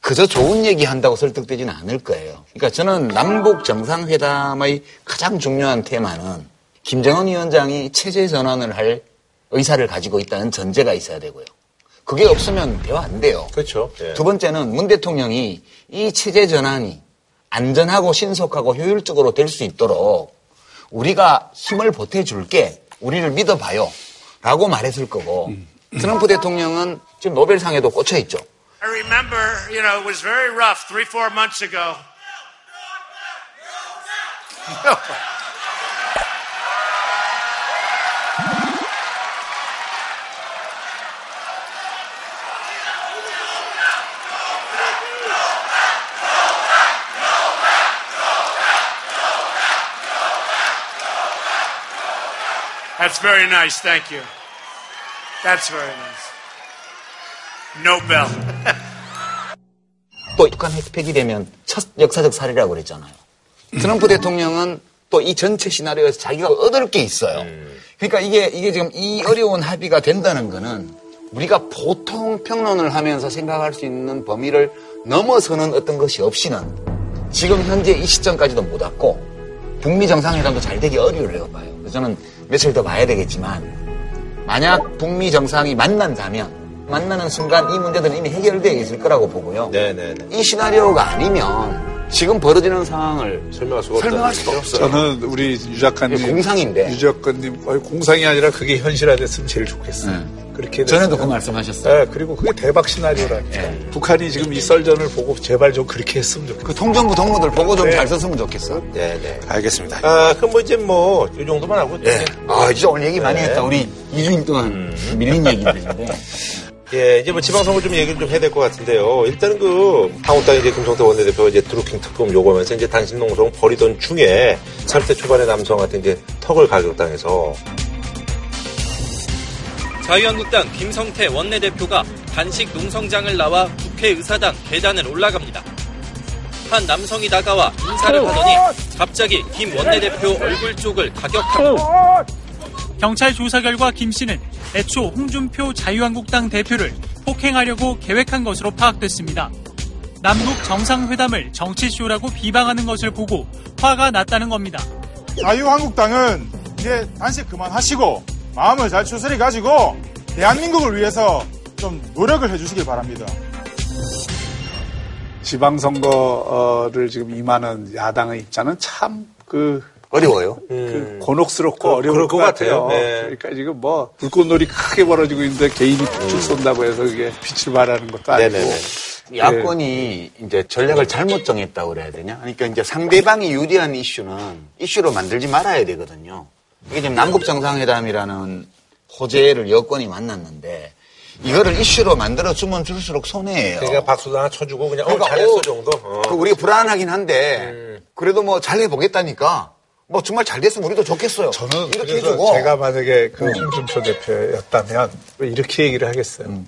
그저 좋은 얘기 한다고 설득되지는 않을 거예요. 그러니까 저는 남북 정상회담의 가장 중요한 테마는 김정은 위원장이 체제 전환을 할 의사를 가지고 있다는 전제가 있어야 되고요. 그게 없으면 대화 안 돼요. 그렇죠. 예. 두 번째는 문 대통령이 이 체제 전환이 안전하고 신속하고 효율적으로 될 수 있도록 우리가 힘을 보태줄게. 우리를 믿어봐요. 라고 말했을 거고 트럼프 대통령은 지금 노벨상에도 꽂혀 있죠. I remember, you know, it was very rough three, four months ago. That's very nice. Thank you. That's very nice. Nobel. 또 북한 핵폐기 되면 첫 역사적 사례라고 그랬잖아요. 트럼프 대통령은 또 이 전체 시나리오에서 자기가 얻을 게 있어요. 그러니까 이게 이게 지금 이 어려운 합의가 된다는 거는 우리가 보통 평론을 하면서 생각할 수 있는 범위를 넘어서는 어떤 것이 없이는 지금 현재 이 시점까지도 못 왔고 북미 정상회담도 잘 되기 어려울래요 봐요. 그래서 저는 며칠 더 봐야 되겠지만 만약 북미 정상이 만난다면 만나는 순간 이 문제들은 이미 해결되어 있을 거라고 보고요. 네네네. 이 시나리오가 아니면 지금 벌어지는 상황을 설명할 수가 설명할 수가 얘기죠. 없어요. 저는 우리 유 작가님 공상인데. 유 작가님 공상이 아니라 그게 현실화됐으면 제일 좋겠어요. 네. 그렇게 전에도 그. 말씀하셨어요. 네, 그리고 그게 대박 시나리오라니까. 북한이 지금 이 썰전을 보고 제발 좀 그렇게 했으면 좋겠어요. 그 통전부 동무들 보고 좀 네. 잘 썼으면 좋겠어. 네 네. 알겠습니다. 아, 그럼 뭐 이제 뭐, 이 정도만 하고. 예. 아, 진짜 오늘 얘기 많이 네. 했다. 우리 2주일 동안 밀린 얘기들인데. 예, 이제 뭐 지방선거 좀 얘기를 좀 해야 될 것 같은데요. 일단은 그, 한국당 이제 김성태 원내대표가 이제 드루킹 특검 요구하면서 이제 단신 농성 벌이던 중에 30대 초반의 남성한테 이제 턱을 가격당해서 자유한국당 김성태 원내대표가 단식 농성장을 나와 국회의사당 계단을 올라갑니다. 한 남성이 다가와 인사를 하더니 갑자기 김 원내대표 얼굴 쪽을 가격합니다. 경찰 조사 결과 김 씨는 애초 홍준표 자유한국당 대표를 폭행하려고 계획한 것으로 파악됐습니다. 남북 정상회담을 정치쇼라고 비방하는 것을 보고 화가 났다는 겁니다. 자유한국당은 이제 단식 그만하시고 마음을 잘 추스리 가지고 대한민국을 위해서 좀 노력을 해주시길 바랍니다. 지방선거를 지금 임하는 야당의 입장은 참그 어려워요. 그 곤혹스럽고 그- 어려울 것 것 같아요. 같아요. 네. 그러니까 지금 뭐 불꽃놀이 크게 벌어지고 있는데 개인이 북출 쏜다고 해서 그게 빛을 발하는 것도 아니고 네네네. 야권이 이제 전략을 잘못 정했다고 그래야 되냐? 그러니까 이제 상대방이 유리한 이슈는 이슈로 만들지 말아야 되거든요. 이게 지금 남북 정상회담이라는 호재를 여권이 만났는데 이거를 이슈로 만들어 주면 줄수록 손해예요. 그러니까 박수도 하나 쳐주고 그냥 어 그러니까 잘했어 어, 정도. 어. 그 우리가 불안하긴 한데 그래도 뭐 잘 해보겠다니까 뭐 정말 잘 됐으면 우리도 좋겠어요. 저는 이렇게 해주고 제가 만약에 그 홍준표 대표였다면 이렇게 얘기를 하겠어요.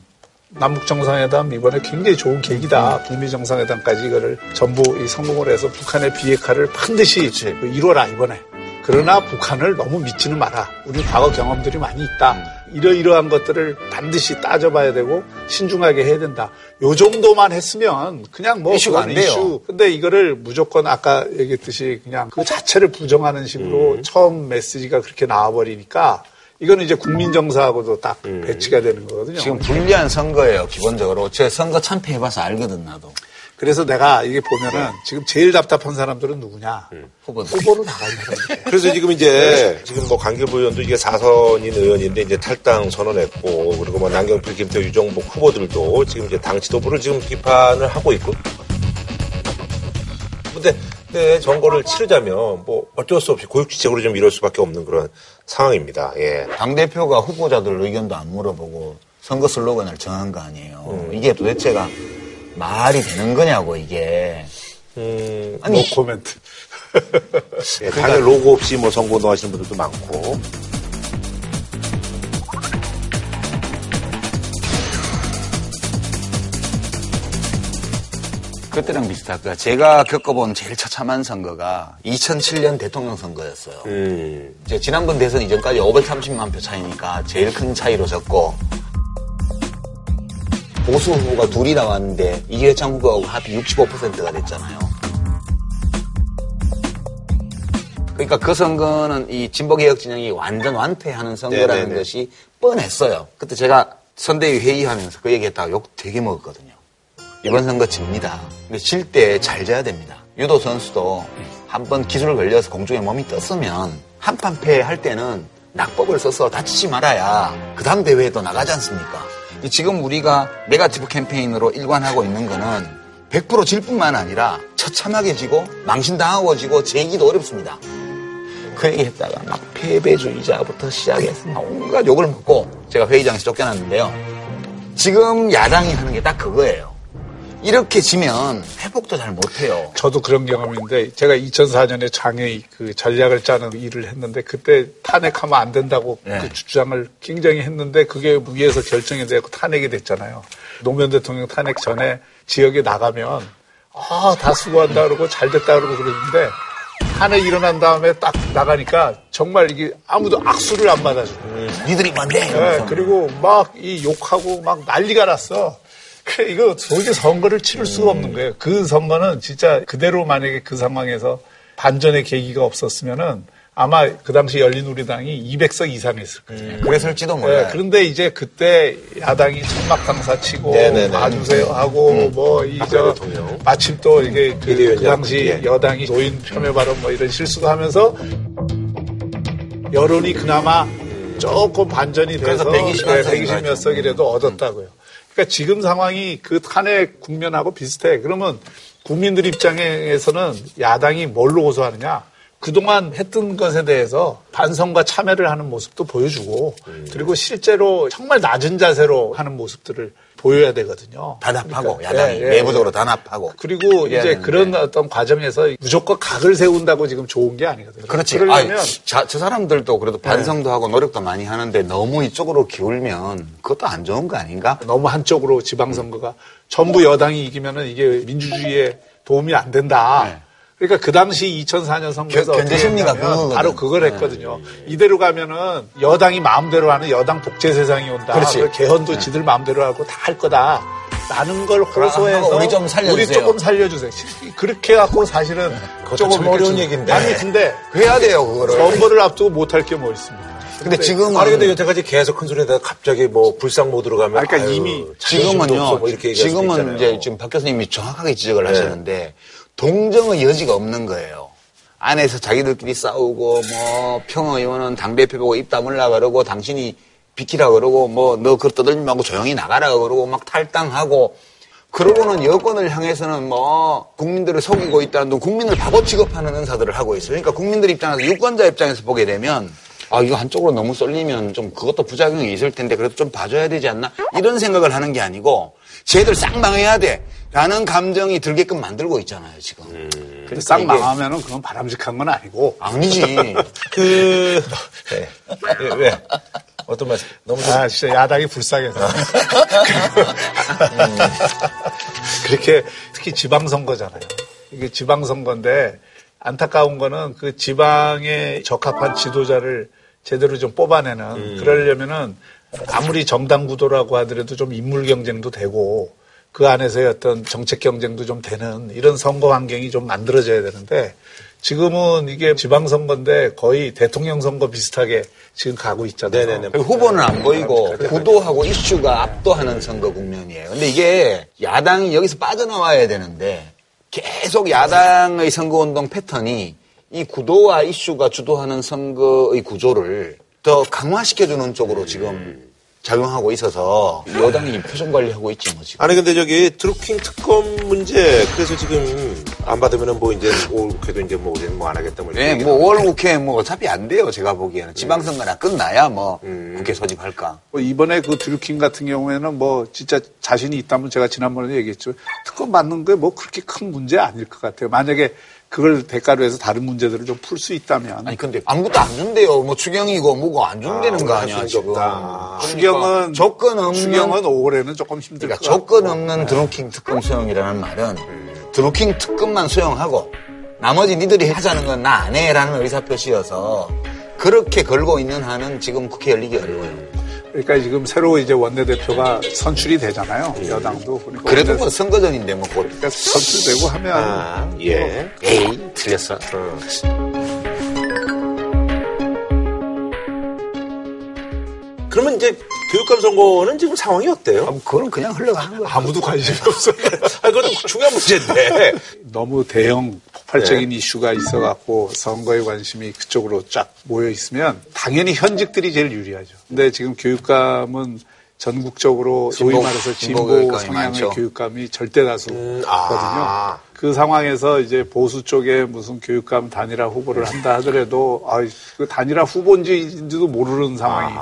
남북 정상회담 이번에 굉장히 좋은 계기다. 북미 정상회담까지 이거를 전부 이 성공을 해서 북한의 비핵화를 반드시 그 이뤄라 이번에. 그러나 북한을 너무 믿지는 마라. 우리 과거 경험들이 많이 있다. 이러이러한 것들을 반드시 따져봐야 되고 신중하게 해야 된다. 요 정도만 했으면 그냥 뭐 이슈가 안 돼요. 이슈 근데 이거를 무조건 아까 얘기했듯이 그냥 그 자체를 부정하는 식으로 처음 메시지가 그렇게 나와버리니까 이거는 이제 국민정서하고도 딱 배치가 되는 거거든요. 지금 불리한 선거예요, 기본적으로. 제 선거 참패해봐서 알거든, 나도. 그래서 내가 이게 보면은 지금 제일 답답한 사람들은 누구냐? 후보들. 후보로 나가 있는 거예요. 그래서 지금 이제 지금 뭐 강길부 의원도 이게 4선인 의원인데 이제 탈당 선언했고 그리고 뭐 남경필, 김태우, 유정복 후보들도 지금 이제 당 지도부를 지금 비판을 하고 있고. 근데 네, 선거를 치르자면 뭐 어쩔 수 없이 고육지책으로 좀 이럴 수밖에 없는 그런 상황입니다. 예. 당 대표가 후보자들 의견도 안 물어보고 선거 슬로건을 정한 거 아니에요. 이게 도대체가 말이 되는 거냐고, 이게. 음, 아니, 노 코멘트. 예, 당의 로고 없이 뭐 선거 운동하시는 분들도 많고. 그때랑 비슷할 거야. 제가 겪어본 제일 처참한 선거가 2007년 대통령 선거였어요. 음, 이제 지난번 대선 이전까지 530만 표 차이니까 제일 큰 차이로 졌고 보수 후보가 둘이 나왔는데 이회창 후보하고 합이 65%가 됐잖아요. 그러니까 그 선거는 이 진보개혁 진영이 완전 완패하는 선거라는 네네네. 것이 뻔했어요. 그때 제가 선대위 회의하면서 그 얘기했다가 욕 되게 먹었거든요. 이번 선거 집니다. 근데 질 때 잘 져야 됩니다. 유도 선수도 한 번 기술 걸려서 공중에 몸이 떴으면 한판 패할 때는 낙법을 써서 다치지 말아야 그 다음 대회에도 나가지 않습니까? 지금 우리가 네가티브 캠페인으로 일관하고 있는 거는 100%질 뿐만 아니라 처참하게 지고 망신당하고 지고 재기도 어렵습니다. 그 얘기 했다가 막 패배주의자부터 시작해서 막 온갖 욕을 먹고 제가 회의장에서 쫓겨났는데요. 지금 야당이 하는 게 딱 그거예요. 이렇게 지면 회복도 잘 못해요. 저도 그런 경험인데 제가 2004년에 장애의 그 전략을 짜는 일을 했는데 그때 탄핵하면 안 된다고 네. 그 주장을 굉장히 했는데 그게 위에서 결정이 되고 탄핵이 됐잖아요. 노무현 대통령 탄핵 전에 지역에 나가면 아다 수고한다 그러고 잘 됐다 그러고 그러는데 탄핵 일어난 다음에 딱 나가니까 정말 이게 아무도 악수를 안 받아줘요. 니들이 뭔데? 네. 그리고 막 이 욕하고 막 난리가 났어. 그래, 이거 도저히 선거를 치를 수가 없는 거예요. 그 선거는 진짜 그대로 만약에 그 상황에서 반전의 계기가 없었으면은 아마 그 당시 열린 우리당이 200석 이상 했을 거예요. 그랬을지도 몰라요. 네, 그런데 이제 그때 야당이 천막강사 치고. 봐주세요 하고 뭐이저 대통령. 마침 또 이게 그. 그 당시 예. 여당이 노인 폄훼 발언 뭐 이런 실수도 하면서 여론이 그나마 조금 반전이 돼서 120몇 석인가 120몇 석이라도 얻었다고요. 그러니까 지금 상황이 그 탄핵 국면하고 비슷해. 그러면 국민들 입장에서는 야당이 뭘로 고소하느냐? 그동안 했던 것에 대해서 반성과 참여를 하는 모습도 보여주고 그리고 실제로 정말 낮은 자세로 하는 모습들을 보여야 되거든요. 단합하고 그러니까, 야당이 예, 예. 내부적으로 단합하고 그리고 이제 되는데. 그런 어떤 과정에서 무조건 각을 세운다고 지금 좋은 게 아니거든요. 그렇지. 자, 저 사람들도 그래도 반성도 하고 노력도 많이 하는데 너무 이쪽으로 기울면 그것도 안 좋은 거 아닌가? 너무 한쪽으로 지방선거가 전부 여당이 이기면은 이게 민주주의에 도움이 안 된다. 네. 그러니까 그 당시 2004년 선거에서 견- 견제 심리가. 바로 그걸 했거든요. 이대로 가면은 여당이 마음대로 하는 여당 독재 세상이 온다. 그렇지. 개헌도 지들 마음대로 하고 다 할 거다. 나는 걸 호소해서 우리 좀 살려주세요. 우리 조금 살려주세요. 그렇게 갖고 사실은 참 이렇게 어려운 좀- 얘기인데. 아니 근데 해야 돼요, 그거를. 선거를 앞두고 못할 게 뭐 있습니다. 근데 지금은 아니 근데 여태까지 계속 큰 소리에다가 갑자기 뭐 불상 모드로 가면 아, 그러니까 아유, 이미 지금은요. 뭐 지금은. 이제 지금 박 교수님이 정확하게 지적을 하셨는데 동정의 여지가 없는 거예요. 안에서 자기들끼리 싸우고 뭐 평화 의원은 당 대표 보고 입 다물라 그러고 당신이 비키라 그러고 뭐 너 그거 떠들지 말고 조용히 나가라 그러고 막 탈당하고 그러고는 여권을 향해서는 뭐 국민들을 속이고 있다는 둥 국민을 바보 취급하는 은사들을 하고 있어요. 그러니까 국민들 입장에서 유권자 입장에서 보게 되면 아 이거 한쪽으로 너무 쏠리면 좀 그것도 부작용이 있을 텐데 그래도 좀 봐줘야 되지 않나 이런 생각을 하는 게 아니고 쟤들 싹 망해야 돼 라는 감정이 들게끔 만들고 있잖아요 지금. 근데 싹 망하면은 그건 바람직한 건 아니고 아니지. 그 네. 왜, 왜? 어떤 말씀? 너무 좀 아, 진짜 야당이 불쌍해서. 음. 그렇게 특히 지방선거잖아요. 이게 지방선거인데 안타까운 거는 그 지방에 적합한 지도자를 제대로 좀 뽑아내는 그러려면은 아무리 정당 구도라고 하더라도 좀 인물 경쟁도 되고 그 안에서의 어떤 정책 경쟁도 좀 되는 이런 선거 환경이 좀 만들어져야 되는데 지금은 이게 지방선거인데 거의 대통령 선거 비슷하게 지금 가고 있잖아요. 네네네. 후보는 안 보이고 구도하고 이슈가 압도하는 선거 국면이에요. 근데 이게 야당이 여기서 빠져나와야 되는데 계속 야당의 선거운동 패턴이 이 구도와 이슈가 주도하는 선거의 구조를 더 강화시켜주는 쪽으로 지금 작용하고 있어서 여당이 표정 관리하고 있지 뭐 지금. 아니 근데 저기 드루킹 특검 문제 그래서 지금 안 받으면은 뭐 이제 올 국회도 이제 뭐 우리는 뭐 안 하겠다 뭐 네, 뭐 5월 국회 뭐 어차피 안 돼요. 제가 보기에는 지방선거나 끝나야 뭐 음. 국회 소집할까. 뭐 이번에 그 드루킹 같은 경우에는 뭐 진짜 자신이 있다면 제가 지난번에 얘기했죠. 특검 받는 게 뭐 그렇게 큰 문제 아닐 것 같아요. 만약에 그걸 대가로 해서 다른 문제들을 좀 풀 수 있다면. 아니 근데 아무것도 안 준대요. 뭐 추경이고 뭐고 안 준다는 아, 거할 아니야 수는 지금. 없다. 그러니까 추경은 조건 없는 추경은 올해는 조금 힘들 그러니까. 조건 없는 드루킹 특검 수용이라는 말은 드루킹 특검만 수용하고 나머지 니들이 하자는 건 나 안 해라는 의사 표시여서 그렇게 걸고 있는 한은 지금 국회 열리기 어려워요. 그러니까 지금 새로 이제 원내대표가 선출이 되잖아요. 여당도. 그러니까 그래도 뭐 선거전인데 뭐 곧. 그러니까 선출되고 하면 아, 예. 에이 틀렸어. 그러면 이제 교육감 선거는 지금 상황이 어때요? 아, 그건 그냥 흘러가는 거야. 아무도 관심이 없어요. 아, 그것도 중요한 문제인데. 너무 대형 폭발적인 이슈가 있어갖고 선거에 관심이 그쪽으로 쫙 모여 있으면 당연히 현직들이 제일 유리하죠. 근데 지금 교육감은 전국적으로 소위 말해서 진보 성향의 많죠. 교육감이 절대 다수거든요. 음, 아. 그 상황에서 이제 보수 쪽에 무슨 교육감 단일화 후보를 한다 하더라도 아, 그 단일화 후보인지도 모르는 상황이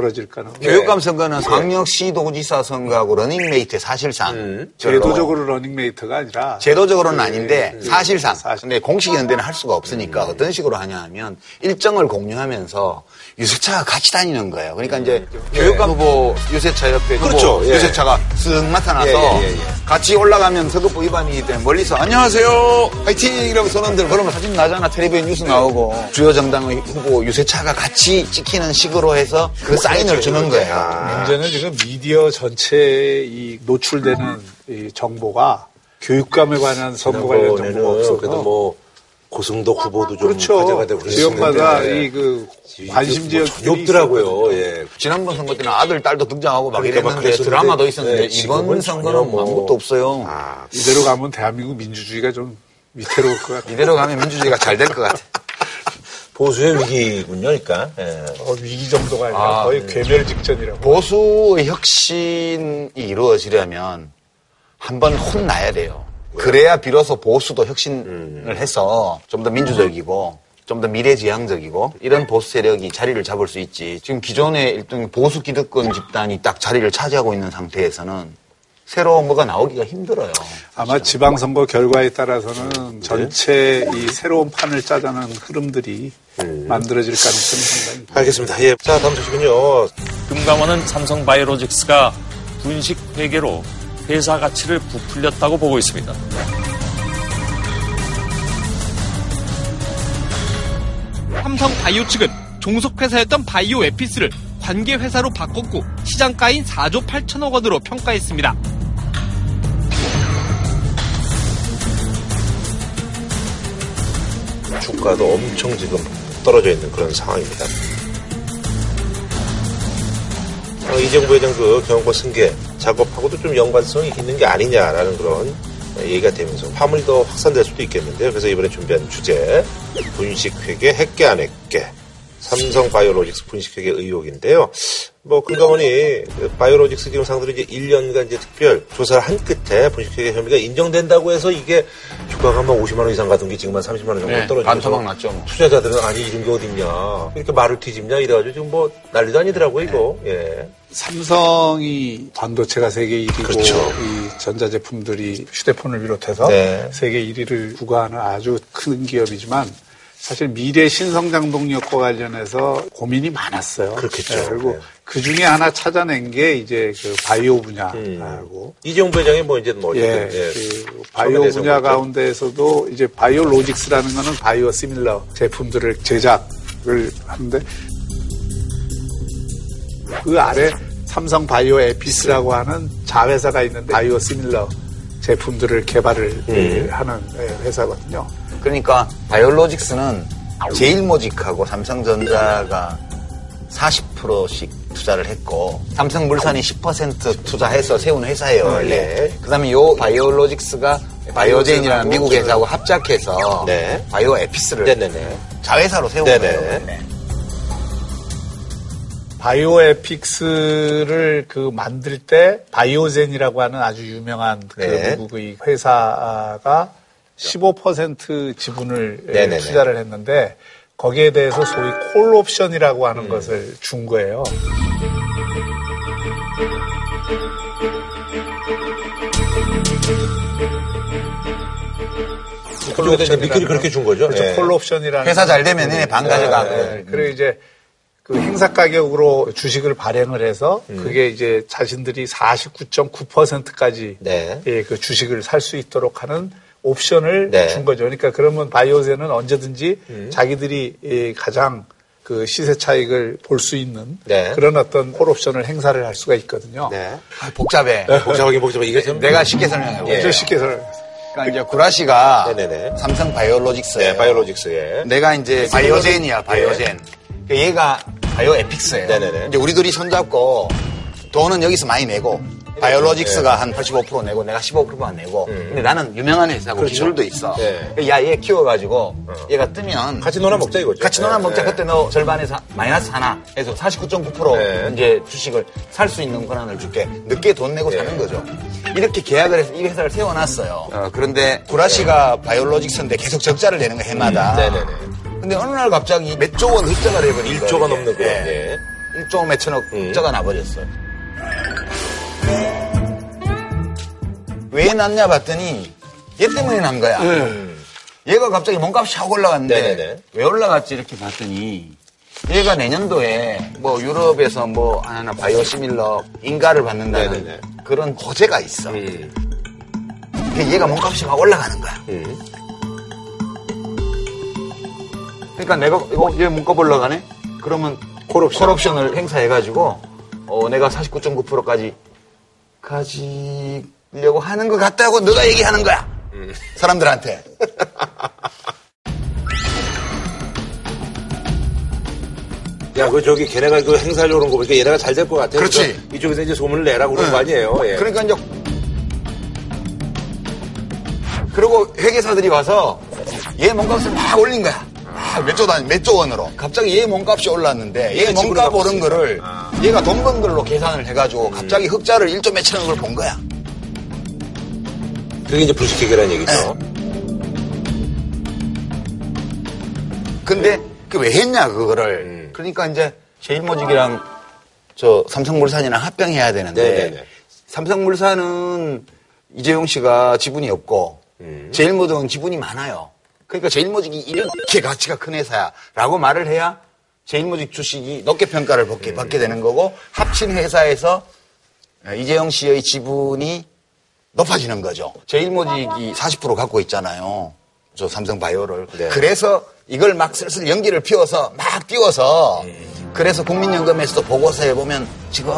벌어질 가능성. 교육감 선거는 광역시 도지사 선거하고 러닝메이트 사실상 제도적으로 러닝메이트가 아니라 제도적으로는 아닌데 사실상. 사실. 근데 공식 연대는 할 수가 없으니까 어떤 식으로 하냐 하면 일정을 공유하면서 유세차가 같이 다니는 거예요. 그러니까 이제 교육감 후보 유세차 옆에 후보 그렇죠. 예. 유세차가 쓱 나타나서 예, 예, 예, 예. 같이 올라가면 선거법 위반이기 때문에 멀리서 안녕하세요 화이팅 이러면 손흔들 그러면 사진 나잖아 텔레비전 뉴스 나오고 주요 정당의 후보 유세차가 같이 찍히는 식으로 해서 그 사인을 주는 거예요. 문제는 지금 미디어 전체에 이 노출되는 이 정보가 교육감에 관한 선거 관련 정보가 지난번에는 없어서 그래도 뭐 고승덕 후보도 좀 그렇죠. 화제가 되고 지역마다 그랬었는데 이그 관심 뭐 지역들이 전혀 없더라고요. 예. 지난번 선거 때는 아들, 딸도 등장하고 막 그러니까 막 이랬는데 그랬었는데, 드라마도 있었는데 네, 이번 선거는 뭐- 아무것도 없어요. 아, 이대로 가면 대한민국 민주주의가 좀 위태로울 것 같아요. 이대로 가면 민주주의가 잘 될 것 같아. 보수의 위기군요, 그러니까. 예. 어, 위기 정도가 아니라 거의 괴멸 직전이라고. 보수의 혁신이 이루어지려면 한 번 혼나야 돼요. 그래야 비로소 보수도 혁신을 해서 좀 더 민주적이고 좀 더 미래지향적이고 이런 보수 세력이 자리를 잡을 수 있지. 지금 기존의 일종 보수 기득권 집단이 딱 자리를 차지하고 있는 상태에서는 새로운 뭐가 나오기가 힘들어요. 아마 지방선거 결과에 따라서는 전체 이 새로운 판을 짜자는 흐름들이 만들어질 가능성이 상당히. 알겠습니다. 예. 자, 다음 소식은요. 금감원은 삼성 바이오로직스가 분식 회계로 회사 가치를 부풀렸다고 보고 있습니다. 삼성 바이오 측은 종속회사였던 바이오 에피스를 관계회사로 바꿨고 시장가인 4조 8천억 원으로 평가했습니다. 주가도 엄청 지금 떨어져 있는 그런 상황입니다. 어, 이정부 회장 그 경영권 승계 작업하고도 좀 연관성이 있는 게 아니냐라는 그런 얘기가 되면서 화물이 더 확산될 수도 있겠는데요. 그래서 이번에 준비한 주제 분식회계 핵계 안 핵계 삼성 바이오로직스 분식회계 의혹인데요. 뭐 금감원이 그 바이오로직스 지금 상대로 이제 1년간 이제 특별 조사를 한 끝에 분식회계 혐의가 인정된다고 해서 이게 주가가 막 50만 원 이상 가던 게 지금 한 30만 원 정도 네, 떨어지고 반토막 났죠. 뭐. 투자자들은 아니 이런 게 어딨냐 이렇게 말을 뒤집냐 이래가지고 지금 뭐 난리도 아니더라고요 이거. 예. 삼성이 반도체가 세계 1위고 그렇죠. 이 전자제품들이 휴대폰을 비롯해서 네. 세계 1위를 구가하는 아주 큰 기업이지만 사실 미래 신성장 동력과 관련해서 고민이 많았어요. 그렇겠죠. 그리고 네. 그 중에 하나 찾아낸 게 이제 그 바이오 분야라고. 이정부 회장이 뭐 이제 뭐 예, 예. 그 바이오 분야. 가운데에서도 이제 바이오 로직스라는 거는 바이오 시밀러 제품들을 제작을 하는데 그 아래 삼성 바이오 에피스라고 하는 자회사가 있는데 바이오 시밀러 제품들을 개발을 음. 하는 예, 회사거든요. 그러니까 바이오로직스는 제일모직하고 삼성전자가 40%씩 투자를 했고 삼성물산이 10% 투자해서 세운 회사예요 원래. 그다음에 요 바이오로직스가 바이오젠이라는 미국 회사하고 합작해서 네. 바이오 에피스를 네네네. 자회사로 세운 네네. 거예요. 네. 바이오에픽스를 그 만들 때 바이오젠이라고 하는 아주 유명한 그 네. 미국의 회사가 15% 지분을 예, 네네네. 투자를 했는데 거기에 대해서 소위 콜 옵션이라고 하는 음. 것을 준 거예요. 그쪽에다 이제 미끼를 그렇게 준 거죠. 그렇죠. 예. 콜 옵션이라는 회사 잘 되면 반 가져가. 네, 그리고 이제 그 행사 가격으로 주식을 발행을 해서 음. 그게 이제 자신들이 49.9%까지 네. 예, 그 주식을 살 수 있도록 하는 옵션을 네. 준 거죠. 그러니까 그러면 바이오젠은 언제든지 자기들이 예, 가장 그 시세 차익을 볼 수 있는 네. 그런 어떤 콜 옵션을 행사를 할 수가 있거든요. 네. 아, 복잡해. 복잡하긴 복잡해. 이게 좀 내가 쉽게 설명해 볼게. 예. 좀 쉽게 설명. 그러니까 이제 구라시가 네네네. 삼성 바이오로직스예요. 네, 바이오로직스에. 내가 이제 바이오젠이야, 바이오젠. 그 얘가 바이오 에픽스예요. 네네네. 이제 우리 둘이 손잡고 돈은 여기서 많이 내고 바이오로직스가 한 85% 내고 내가 15%만 내고 근데 나는 유명한 회사고 그렇죠. 기술도 있어. 네. 야, 얘 키워가지고 얘가 뜨면 같이 놀아 먹자 이거죠. 같이 놀아 먹자. 네. 그때 너 절반에서 마이너스 하나 해서 49.9% 네. 이제 주식을 살 수 있는 권한을 줄게. 늦게 돈 내고 사는 거죠. 이렇게 계약을 해서 이 회사를 세워놨어요. 어, 그런데 구라시가 바이오로직스인데 계속 적자를 내는 거 해마다. 음, 네네네. 근데 어느 날 갑자기 몇조 원 흑자가 돼버린 거예요. 1조가 이게. 넘는 거. 예. 예. 1조 몇천억 음. 흑자가 나버렸어요. 왜 났냐 봤더니 얘 때문에 난 거야. 얘가 갑자기 몸값이 확 올라갔는데 네네네. 왜 올라갔지 이렇게 봤더니 얘가 내년도에 뭐 유럽에서 뭐 하나 바이오 시밀러 인가를 받는다는 네네네. 그런 호재가 있어. 음. 얘가 몸값이 막 올라가는 거야. 음. 그러니까 내가 이거 얘 몸값 올라가네? 그러면 콜옵션. 을 행사해가지고 어, 내가 49.9%까지 가지 려고 하는 것 같다고 너가 얘기하는 거야. 사람들한테. 야, 그 저기 걔네가 그 행사를 오는 거 보니까 얘네가 잘 될 것 같아. 그렇지. 이쪽에서 이제 소문을 내라고 그런 네. 거 아니에요. 예. 그러니까 이제 그리고 회계사들이 와서 얘 몸값을 막 올린 거야. 막몇조 단, 몇조 원으로. 갑자기 얘 몸값이 올랐는데 얘 몸값 오른 거를 얘가 돈 번 걸로 계산을 해가지고 갑자기 흑자를 1조 몇천억을 본 거야. 그게 이제 불식회계라는 얘기죠. 근데 그 왜 했냐 그거를. 음. 그러니까 이제 제일모직이랑 저 삼성물산이랑 합병해야 되는데 네네네. 삼성물산은 이재용 씨가 지분이 없고 음. 제일모직은 지분이 많아요. 그러니까 제일모직이 이렇게 가치가 큰 회사야라고 말을 해야 제일모직 주식이 높게 평가를 음. 받게, 받게 되는 거고 합친 회사에서 이재용 씨의 지분이 높아지는 거죠. 제일모직이 40% 갖고 있잖아요. 저 삼성 바이오를. 네. 그래서 이걸 막 슬슬 연기를 피워서 막 띄워서 그래서 국민연금에서도 보고서에 보면 지금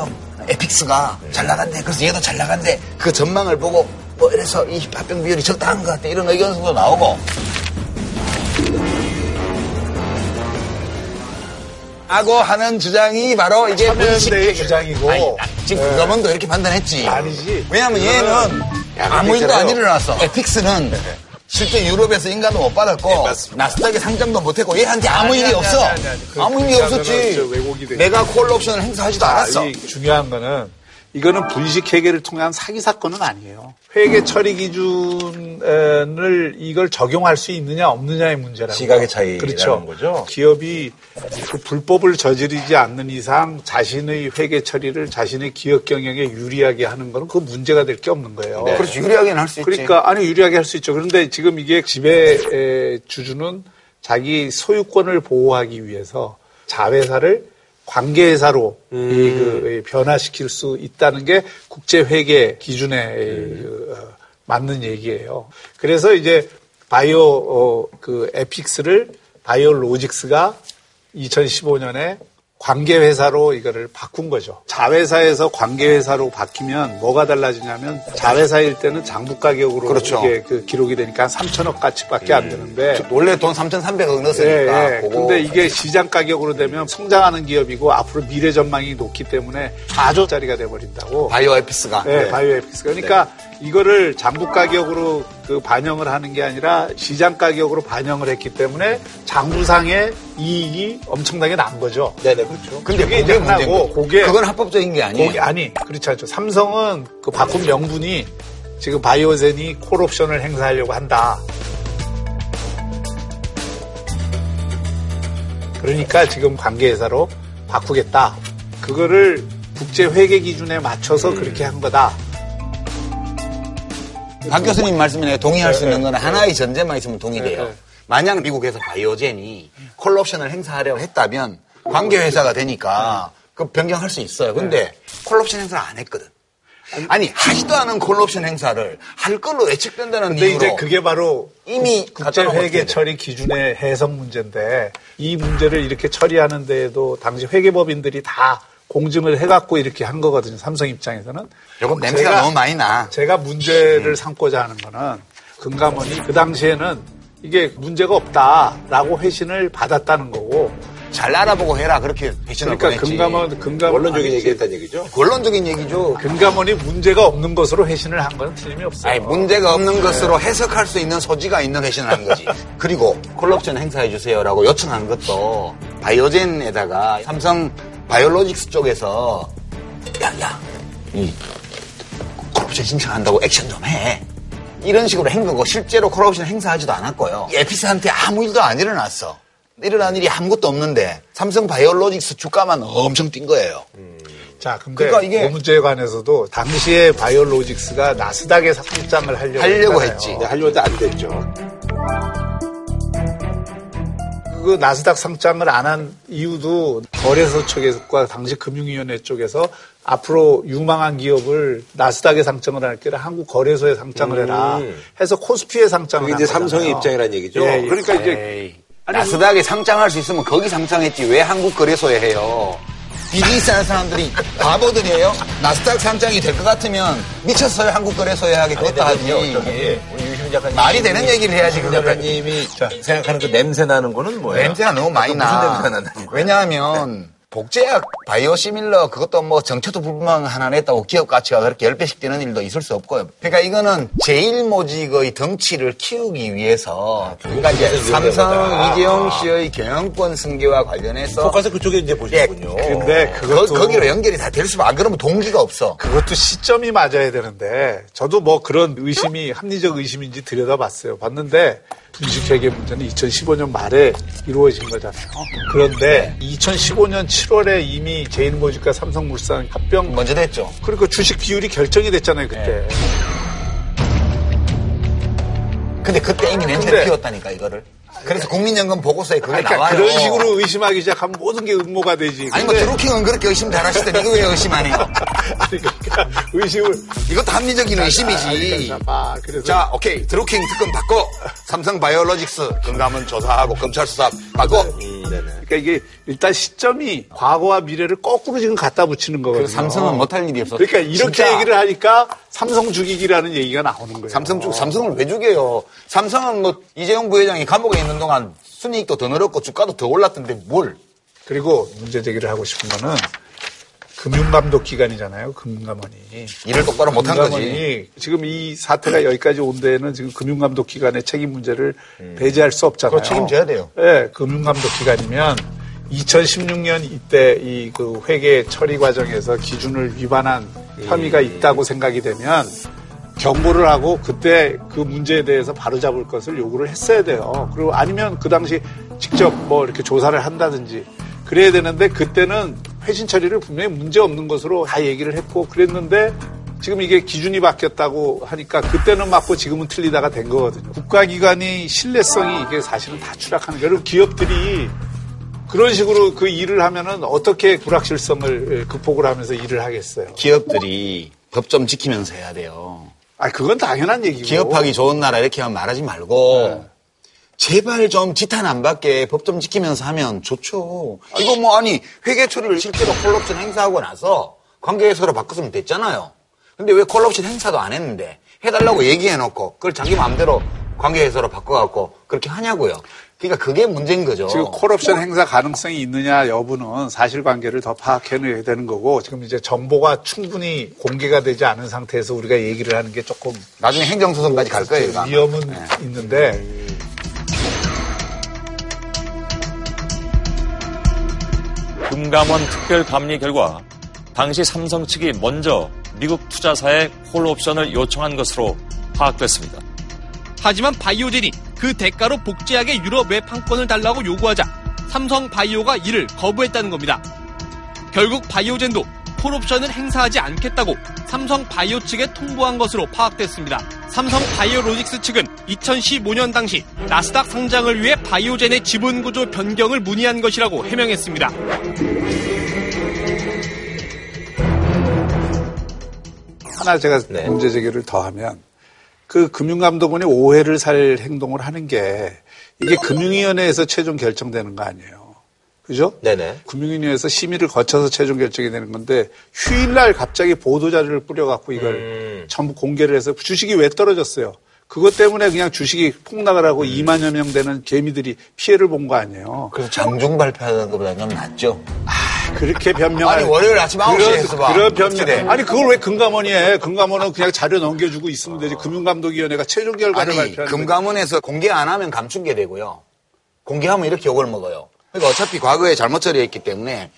에픽스가 잘 나간대. 그래서 얘도 잘 나간대. 그 전망을 보고 뭐 이래서 이 합병 비율이 적당한 것 같아. 이런 의견서도 나오고. 하고 하는 주장이 바로 이제 천연대의 주장이고. 아니, 나- 지금 금감원도 이렇게 판단했지. 아니지. 왜냐면 얘는 아무 일도 안 일어났어. 에픽스는 실제 유럽에서 인간도 못 받았고 나스닥에 상장도 못했고 얘한테 아무 아니, 일이 아니, 없어. 아니. 그- 아무 일이 그 없었지. 내가 콜 옵션을 행사하지도 아, 않았어. 이 중요한 거는 이거는 분식 회계를 통한 사기 사건은 아니에요. 회계 처리 기준을 이걸 적용할 수 있느냐 없느냐의 문제라고. 시각의 차이라는 그렇죠. 거죠. 기업이 그 불법을 저지르지 않는 이상 자신의 회계 처리를 자신의 기업 경영에 유리하게 하는 거는 그 문제가 될 게 없는 거예요. 그렇지 유리하게는 할 수 있지. 그러니까 아니 유리하게 할 수 있죠. 그런데 지금 이게 지배 에, 주주는 자기 소유권을 보호하기 위해서 자회사를 관계회사로 이, 그, 변화시킬 수 있다는 게 국제회계 기준에 그, 어, 맞는 얘기예요. 그래서 이제 바이오 어, 그 에픽스를 바이오 로직스가 2015년에 관계회사로 이거를 바꾼 거죠. 자회사에서 관계회사로 바뀌면 뭐가 달라지냐면 자회사일 때는 장부 가격으로 그렇죠. 이게 그 기록이 되니까 3천억 가치밖에 안 되는데 원래 돈 3,300억 넣었으니까. 예, 예. 근데 이게 시장 가격으로 되면 성장하는 기업이고 앞으로 미래 전망이 높기 때문에 4조짜리가 돼버린다고. 바이오 에피스가. 네, 바이오에피스. 그러니까 이거를 장부 가격으로 그 반영을 하는 게 아니라 시장 가격으로 반영을 했기 때문에 장부상의 이익이 엄청나게 난 거죠. 네네, 그렇죠. 근데 그게 이제 하나고. 그게- 그건 합법적인 게 아니에요. 아니 그렇지 않죠. 삼성은 그 바꾼 명분이 지금 바이오젠이 콜옵션을 행사하려고 한다. 그러니까 지금 관계회사로 바꾸겠다. 그거를 국제 회계 기준에 맞춰서 음. 그렇게 한 거다. 박 교수님 말씀에 동의할 수 네, 있는 건 네, 하나의 전제만 있으면 동의돼요. 네, 네. 만약 미국에서 바이오젠이 콜옵션을 행사하려고 했다면 관계회사가 되니까 그 변경할 수 있어요. 근데 콜옵션 행사를 안 했거든. 아니 하지도 않은 콜옵션 행사를 할 걸로 예측된다는 근데 이유로 이제 그게 바로 이미 국제 회계 돼? 처리 기준의 해석 문제인데 이 문제를 이렇게 처리하는 데에도 당시 회계법인들이 다 공증을 해갖고 이렇게 한 거거든요. 삼성 입장에서는. 요건 냄새가 제가- 너무 많이 나. 제가 문제를 삼고자 하는 거는 금감원이 그 당시에는 이게 문제가 없다라고 회신을 받았다는 거고. 잘 알아보고 해라 그렇게 배신을 그러니까. 금감원, 금감원. 원론적인. 얘기했다는 얘기죠. 원론적인 얘기죠. 금감원이 문제가 없는 것으로 회신을 한 건 틀림이 없어요. 아니, 문제가 없는 것으로 해석할 수 있는 소지가 있는 회신을 한 거지. 그리고 콜옵션 행사해 주세요라고 요청한 것도 바이오젠에다가 삼성 바이오로직스 쪽에서 야, 야, 이 콜옵션 신청한다고 액션 좀 해. 이런 식으로 한 거고 실제로 콜옵션 행사하지도 않았고요. 에피스한테 아무 일도 안 일어났어. 일어난 일이 아무것도 없는데 삼성 바이오로직스 주가만 엄청 뛴 거예요. 자, 근데 그러니까 이게- 그 문제에 관해서도 당시에 바이오로직스가 나스닥에 상장을 하려고, 하려고. 했지. 하려고 했는데 안 됐죠. 그 나스닥 상장을 안 한 이유도 거래소 측과 당시 금융위원회 쪽에서 앞으로 유망한 기업을 나스닥에 상장을 할게 아니라 한국 거래소에 상장을 해라 해서 코스피에 상장을 이제 삼성의. 입장이라는 얘기죠. 예, 예. 그러니까 이제 에이, 나스닥에 상장할 수 있으면 거기 상장했지 왜 한국 거래소에 해요? 비즈니스 하는 사람들이 바보들이에요? 나스닥 상장이 될 것 같으면 미쳤어요 한국 거래소에 하게 그것도 하지 우리 유시민 작가님 말이 되는 얘기를 해야지 그거를 작가님이 생각하는 그 냄새 나는 거는 뭐예요? 냄새가 너무 많이 무슨 나 냄새가 난다는 거예요? 왜냐하면 복제약 바이오시밀러 그것도 뭐 정체도 불분 하나 냈다고 기업 가치가 그렇게 10배씩 뛰는 일도 있을 수 없고요. 그러니까 이거는 제일모직의 덩치를 키우기 위해서 그러니까 이제 삼성 이재용 씨의 경영권 승계와 관련해서 포커스 그쪽에 이제 보시는군요. 근데 거, 그것도 거 기로 연결이 다 될 수만 안 그러면 동기가 없어. 그것도 시점이 맞아야 되는데 저도 뭐 그런 의심이 합리적 의심인지 들여다봤어요. 봤는데 분식 회계 문제는 2015년 말에 이루어진 거잖아요. 그런데 2015년 7월에 이미 제일모직과 삼성물산 합병 먼저 됐죠. 그리고 주식 비율이 결정이 됐잖아요 그때. 근데 그때 이미 근데- 피웠다니까 이거를. 그래서 국민연금 보고서에 그게 아니, 그러니까 나와요. 그런 식으로 의심하기 시작하면 모든 게 음모가 되지. 아니 뭐 근데- 드루킹은 그렇게 의심 잘하시더니 이거 왜 의심 안 해요? 아니 그러니까 의심을 이것도 합리적인 의심이지. 그러니까 봐. 그래서 자, 오케이. 드루킹 특검 받고, 삼성 바이오로직스 금감원 조사하고, 검찰 수사 받고, 음, 네네. 그러니까 이게 일단 시점이 과거와 미래를 거꾸로 지금 갖다 붙이는 거거든요. 삼성은 못할 일이 없어. 그러니까 이렇게 진짜 얘기를 하니까 삼성 죽이기라는 얘기가 나오는 거예요. 삼성 쪽, 삼성을 왜 죽여요? 삼성은 뭐, 이재용 부회장이 감옥에 있는 동안 순이익도 더 늘었고, 주가도 더 올랐던데 뭘? 그리고 문제 제기를 하고 싶은 거는 금융감독 기관이잖아요. 금감원이. 일을 똑바로 못한 거지. 지금 이 사태가 여기까지 온 데에는 지금 금융감독 기관의 책임 문제를 배제할 수 없잖아요. 그거 책임져야 돼요. 네, 금융감독 기관이면 2016년 이때 이 그 회계 처리 과정에서 기준을 위반한 혐의가 있다고 생각이 되면 경고를 하고 그때 그 문제에 대해서 바로잡을 것을 요구를 했어야 돼요. 그리고 아니면 그 당시 직접 뭐 이렇게 조사를 한다든지 그래야 되는데 그때는 회신 처리를 분명히 문제 없는 것으로 다 얘기를 했고 그랬는데 지금 이게 기준이 바뀌었다고 하니까 그때는 맞고 지금은 틀리다가 된 거거든요. 국가기관이 신뢰성이 이게 사실은 다 추락하는 거예요. 그리고 기업들이 그런 식으로 그 일을 하면은 어떻게 불확실성을 극복을 하면서 일을 하겠어요. 기업들이 법 좀 지키면서 해야 돼요. 아, 그건 당연한 얘기고. 기업하기 좋은 나라 이렇게 말하지 말고 제발 좀 지탄 안 받게 법 좀 지키면서 하면 좋죠. 이거 뭐 아니 회계 처리를 실제로 콜옵션 행사하고 나서 관계회사로 바꿨으면 됐잖아요. 근데 왜 콜옵션 행사도 안 했는데 해달라고 얘기해놓고 그걸 자기 마음대로 관계회사로 바꿔갖고 그렇게 하냐고요. 그러니까 그게 문제인 거죠. 지금 콜옵션 행사 가능성이 있느냐 여부는 사실관계를 더 파악해내야 되는 거고 지금 이제 정보가 충분히 공개가 되지 않은 상태에서 우리가 얘기를 하는 게 조금 나중에 행정소송까지 갈 거예요. 위험은 있는데 금감원 특별 감리 결과 당시 삼성 측이 먼저 미국 투자사에 콜옵션을 요청한 것으로 파악됐습니다. 하지만 바이오젠이 그 대가로 복제약의 유럽 외 판권을 달라고 요구하자 삼성 바이오가 이를 거부했다는 겁니다. 결국 바이오젠도 콜옵션을 행사하지 않겠다고 삼성 바이오 측에 통보한 것으로 파악됐습니다. 삼성 바이오로직스 측은 2015년 당시 나스닥 상장을 위해 바이오젠의 지분 구조 변경을 문의한 것이라고 해명했습니다. 하나 제가 네. 문제 제기를 더하면 그 금융감독원이 오해를 살 행동을 하는 게 이게 금융위원회에서 최종 결정되는 거 아니에요. 그죠? 네네. 금융위원회에서 심의를 거쳐서 최종 결정이 되는 건데 휴일날 갑자기 보도자료를 뿌려갖고 이걸 음. 전부 공개를 해서 주식이 왜 떨어졌어요? 그것 때문에 그냥 주식이 폭락을 음. 하고 2만여 명 되는 개미들이 피해를 본 거 아니에요. 그래서 장중 발표하는 것보다 좀 낫죠. 그렇게 변명할 아니, 월요일 아침 9시에 그런, 봐. 그런 변명. 어찌돼? 아니 그걸 왜 금감원이 해? 금감원은 그냥 자료 넘겨주고 있으면 되지. 금융감독위원회가 최종 결과를 발표하는. 금감원에서 공개 안 하면 감춘게 되고요. 공개하면 이렇게 욕을 먹어요. 그러니까 어차피 과거에 잘못 처리했기 때문에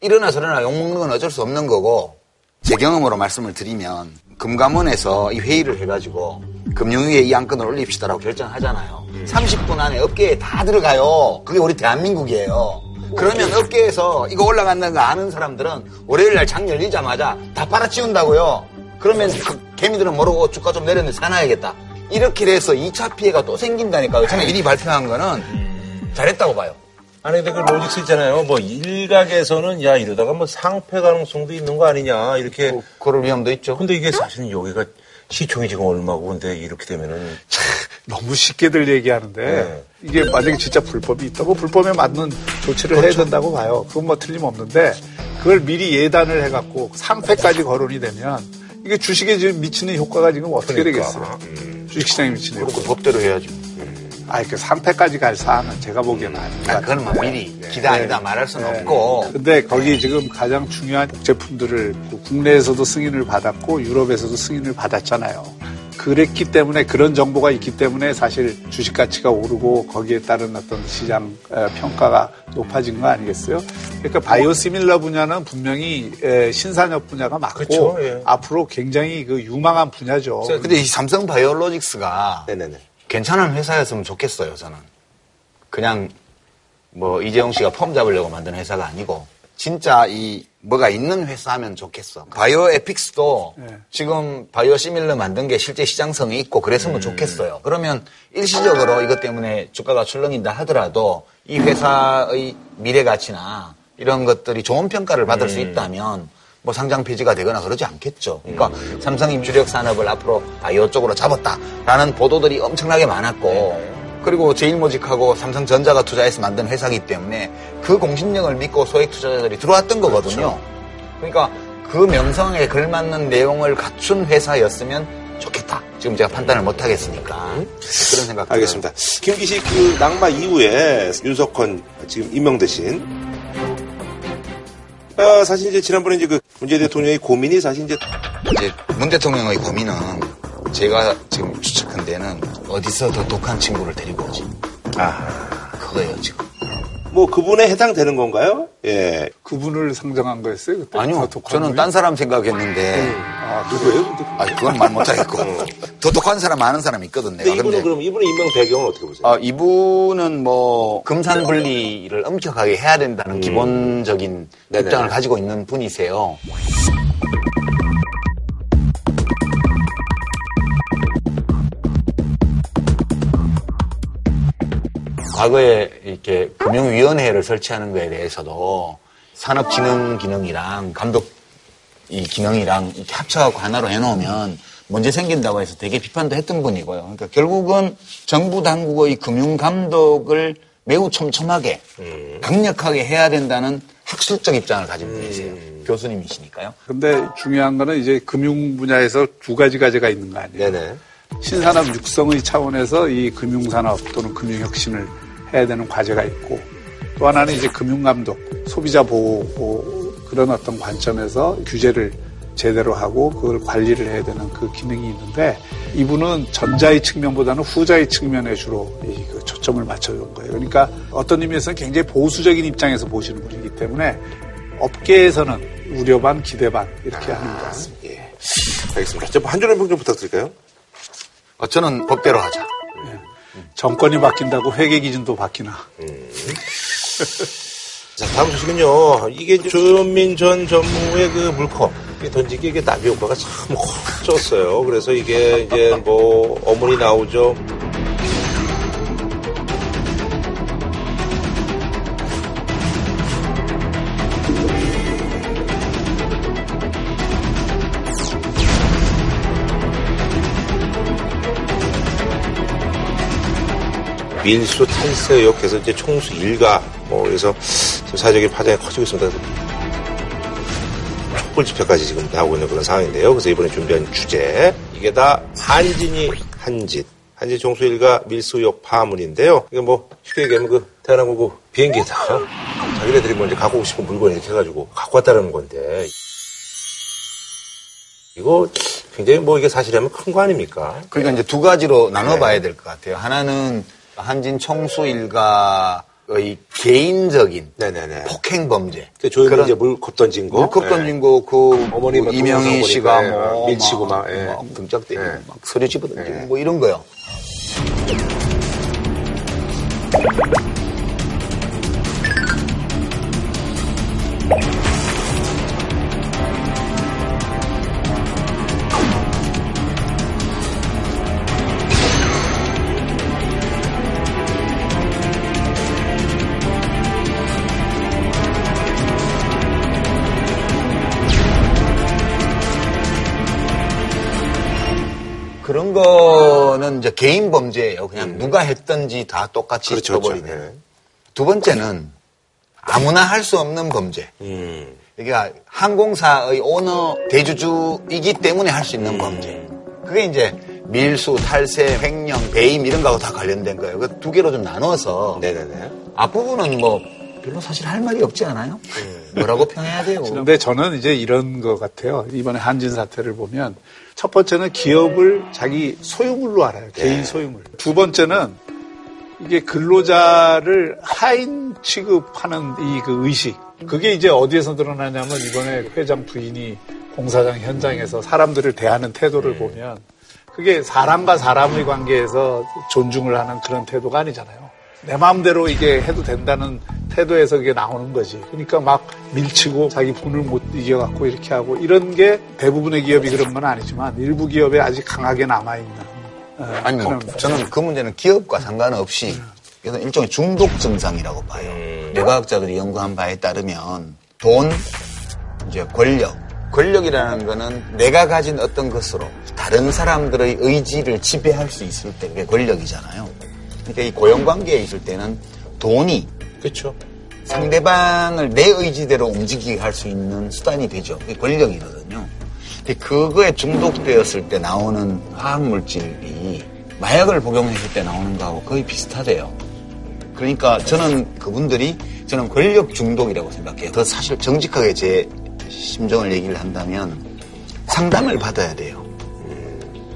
일어나 저러나 욕 먹는 건 어쩔 수 없는 거고 제 경험으로 말씀을 드리면 금감원에서 이 회의를 해가지고 금융위에 이 안건을 올립시다라고 결정하잖아요. 30분 안에 업계에 다 들어가요. 그게 우리 대한민국이에요. 그러면 업계에서 이거 올라간다는 거 아는 사람들은 월요일 날 장 열리자마자 다 빨아치운다고요. 그러면 그 개미들은 모르고 주가 좀 내렸는데 사놔야겠다. 이렇게 돼서 2차 피해가 또 생긴다니까요. 저는 미리 발표한 거는 잘했다고 봐요. 아니 근데 그 로직스 있잖아요. 뭐 일각에서는 야 이러다가 뭐 상패 가능성도 있는 거 아니냐 이렇게. 그럴 위험도 있죠. 근데 이게 사실은 여기가 시총이 지금 얼마고 근데 이렇게 되면은 너무 쉽게들 얘기하는데 네. 이게 만약에 진짜 불법이 있다고 불법에 맞는 조치를 해야 된다고 봐요. 그건 뭐 틀림없는데 그걸 미리 예단을 해갖고 상패까지 거론이 되면 이게 주식에 지금 미치는 효과가 지금 어떻게 그러니까. 되겠어요? 주식시장에 미치는 그 효과. 법대로 해야죠. 아니 그 상패까지 갈 사안은 제가 보기에는 아닌 것 아. 그건 뭐 미리 기다 아니다 말할 수는 없고 근데 거기 지금 가장 중요한 제품들을 그 국내에서도 승인을 받았고 유럽에서도 승인을 받았잖아요. 그랬기 때문에 그런 정보가 있기 때문에 사실 주식 가치가 오르고 거기에 따른 어떤 시장 에, 평가가 높아진 거 아니겠어요? 그러니까 바이오시밀러 분야는 분명히 에, 신산업 분야가 맞고 그쵸, 예. 앞으로 굉장히 그 유망한 분야죠. 근데 이 삼성 바이오로직스가 네네네. 괜찮은 회사였으면 좋겠어요, 저는. 그냥 뭐 이재용 씨가 폼 잡으려고 만든 회사가 아니고 진짜 이 뭐가 있는 회사 하면 좋겠어. 바이오 에픽스도 네. 지금 바이오 시밀러 만든 게 실제 시장성이 있고 그랬으면 좋겠어요. 그러면 일시적으로 이것 때문에 주가가 출렁인다 하더라도 이 회사의 미래 가치나 이런 것들이 좋은 평가를 받을 수 있다면 뭐 상장 폐지가 되거나 그러지 않겠죠. 그러니까 삼성이 주력 산업을 앞으로 바이오 쪽으로 잡았다라는 보도들이 엄청나게 많았고 그리고 제일모직하고 삼성전자가 투자해서 만든 회사이기 때문에 그 공신력을 믿고 소액 투자자들이 들어왔던 거거든요. 그러니까 그 명성에 걸맞는 내용을 갖춘 회사였으면 좋겠다. 지금 제가 판단을 못 하겠으니까 그런 생각. 알겠습니다. 김기식 그 낙마 이후에 윤석헌 지금 임명되신 아, 사실 이제 지난번에 이제 그 문재인 대통령의 고민이 사실 이제 이제 문 대통령의 고민은 제가 지금 추측한 데는 어디서 더 독한 친구를 데리고 오지. 아, 그거예요, 지금. 뭐 그분에 해당되는 건가요? 예. 그분을 상정한 거였어요 그때. 아니요. 저는 분이? 딴 사람 생각했는데. 아, 누구예요? 아, 그건 말 못하겠고. 더 독한 사람 아는 사람 있거든, 내가. 근데 이분은 그럼 이분의 임명 배경은 어떻게 보세요? 아, 이분은 뭐 금산 분리를 엄격하게 해야 된다는 기본적인 네네. 입장을 가지고 있는 분이세요. 과거에 이렇게 금융위원회를 설치하는 거에 대해서도 산업진흥 기능이랑 감독 이 기능이랑 이렇게 합쳐갖고 하나로 해놓으면 문제 생긴다고 해서 되게 비판도 했던 분이고요. 그러니까 결국은 정부 당국의 금융 감독을 매우 촘촘하게 강력하게 해야 된다는 학술적 입장을 가진 분이세요. 교수님이시니까요. 근데 중요한 거는 이제 금융 분야에서 두 가지 과제가 있는 거 아니에요. 네네. 신산업 육성의 차원에서 이 금융산업 또는 금융혁신을 해야 되는 과제가 있고 또 하나는 이제 금융감독, 소비자 보호 뭐 그런 어떤 관점에서 규제를 제대로 하고 그걸 관리를 해야 되는 그 기능이 있는데 이분은 전자의 측면보다는 후자의 측면에 주로 이그 초점을 맞춰준 거예요. 그러니까 어떤 의미에서는 굉장히 보수적인 입장에서 보시는 분이기 때문에 업계에서는 우려 반 기대 반 이렇게 하는 것 같습니다. 예. 알겠습니다. 좀한 줄의 평좀 부탁드릴까요? 어, 저는 법대로 하자. 정권이 바뀐다고 회계 기준도 바뀌나. 자, 다음 소식은요. 이게 조현민 전 전무의 그 물컵 던지기 이게 나비 효과가 참 커졌어요. 그래서 이게 이제 뭐 어머니 나오죠. 밀수 탈세 의혹해서 이제 총수 일가 뭐 그래서 지금 사회적인 파장이 커지고 있습니다. 촛불 집회까지 지금 나오고 있는 그런 상황인데요. 그래서 이번에 준비한 주제 이게 다 한진이 한짓 한진 총수 일가 밀수 의혹 파문인데요. 이게 뭐 쉽게 얘기하면 그 대한항공 그 비행기에다가 자기네들이 뭐 이제 갖고 오고 싶은 물건 이렇게 해가지고 갖고 왔다는 건데 이거 굉장히 뭐 이게 사실이라면 큰 거 아닙니까? 그러니까 이제 두 가지로 나눠봐야 될 것 같아요. 하나는 한진 총수 일가의 개인적인 네네네. 폭행 범죄. 그 그런 이제 물컵 던진 거. 물컵 예. 던진 거, 그, 어머니 뭐막 이명희 씨가 뭐. 예, 밀치고 막, 예. 등짝 때리고, 예. 막 서류 집어던지고, 예. 뭐 이런 거요. 개인 범죄예요. 그냥 누가 했든지 다 똑같이 음. 그렇죠, 그렇죠. 쳐버리는. 예. 두 번째는 아무나 할 수 없는 범죄. 음. 그러니까 항공사의 오너 대주주이기 때문에 할 수 있는 범죄. 그게 이제 밀수, 탈세, 횡령, 배임 이런 거하고 다 관련된 거예요. 그 두 개로 좀 나눠서 네네네. 앞부분은 뭐 별로 사실 할 말이 없지 않아요? 뭐라고 평해야 돼요? 근데 저는 이제 이런 것 같아요. 이번에 한진 사태를 보면 첫 번째는 기업을 자기 소유물로 알아요. 개인 소유물. 두 번째는 이게 근로자를 하인 취급하는 이 그 의식. 그게 이제 어디에서 드러나냐면 이번에 회장 부인이 공사장 현장에서 사람들을 대하는 태도를 보면 그게 사람과 사람의 관계에서 존중을 하는 그런 태도가 아니잖아요. 내 마음대로 이게 해도 된다는 태도에서 그게 나오는 거지. 그러니까 막 밀치고 자기 분을 못 이겨갖고 이렇게 하고 이런 게 대부분의 기업이 그런 건 아니지만 일부 기업에 아직 강하게 남아있는. 어, 아니 뭐 저는 그 문제는 기업과 상관없이 그래서 일종의 중독 증상이라고 봐요. 뇌과학자들이 연구한 바에 따르면 돈, 이제 권력, 권력이라는 거는 내가 가진 어떤 것으로 다른 사람들의 의지를 지배할 수 있을 때 그게 권력이잖아요. 그러니까 이 고용 관계에 있을 때는 돈이 그렇죠. 상대방을 내 의지대로 움직이게 할 수 있는 수단이 되죠. 그게 권력이거든요. 근데 그거에 중독되었을 때 나오는 화학물질이 마약을 복용했을 때 나오는 거하고 거의 비슷하대요. 그러니까 저는 그분들이 저는 권력 중독이라고 생각해요. 더 사실 정직하게 제 심정을 얘기를 한다면 상담을 받아야 돼요.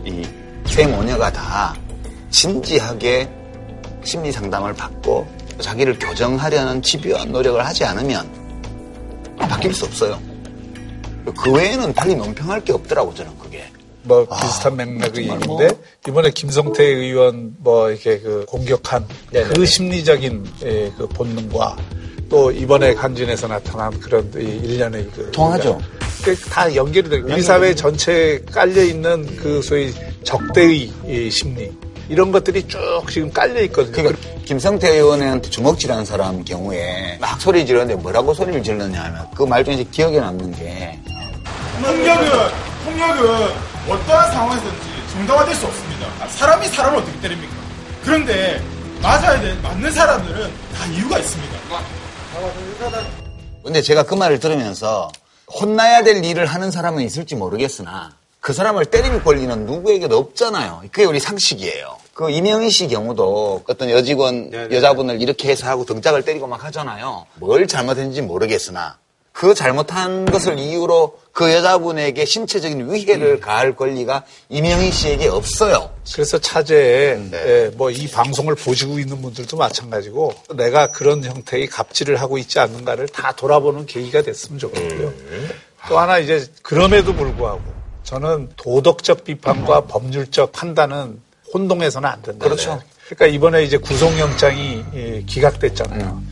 이 세 모녀가 다 진지하게 심리 상담을 받고 자기를 교정하려는 집요한 노력을 하지 않으면 바뀔 수 없어요. 그 외에는 달리 논평할 게 없더라고 저는 그게. 뭐 비슷한 맥락의 얘기인데 이번에 김성태 의원 뭐 이렇게 그 공격한 그 심리적인 예, 그 본능과 또 이번에 간진에서 나타난 그런 이 일련의 그 통하죠. 그다 연결이 되고 우리 사회 전체에 깔려 있는 그 소위 적대의 이 심리 이런 것들이 쭉 지금 깔려 있거든요. 그러니까 김성태 의원한테 주먹질하는 사람 경우에 막 소리 지르는데 뭐라고 소리를 질렀냐 하면 그 말 중에 기억에 남는 게 폭력은 폭력은 어떠한 상황에서든지 정당화될 수 없습니다. 아, 사람이 사람을 어떻게 때립니까? 그런데 맞아야 될 맞는 사람들은 다 이유가 있습니다. 근데 제가 그 말을 들으면서 혼나야 될 일을 하는 사람은 있을지 모르겠으나 그 사람을 때릴 권리는 누구에게도 없잖아요. 그게 우리 상식이에요. 그 이명희 씨 경우도 어떤 여직원 여자분을 이렇게 해서 하고 등짝을 때리고 막 하잖아요. 뭘 잘못했는지 모르겠으나 그 잘못한 것을 이유로 그 여자분에게 신체적인 위해를 가할 권리가 이명희 씨에게 없어요. 그래서 차제에 예, 뭐이 방송을 보시고 있는 분들도 마찬가지고 내가 그런 형태의 갑질을 하고 있지 않는가를 다 돌아보는 계기가 됐으면 좋겠고요. 또 하나 이제 그럼에도 불구하고 저는 도덕적 비판과 법률적 판단은 혼동해서는 안 된다. 그렇죠. 그러니까 이번에 이제 구속영장이 예, 기각됐잖아요.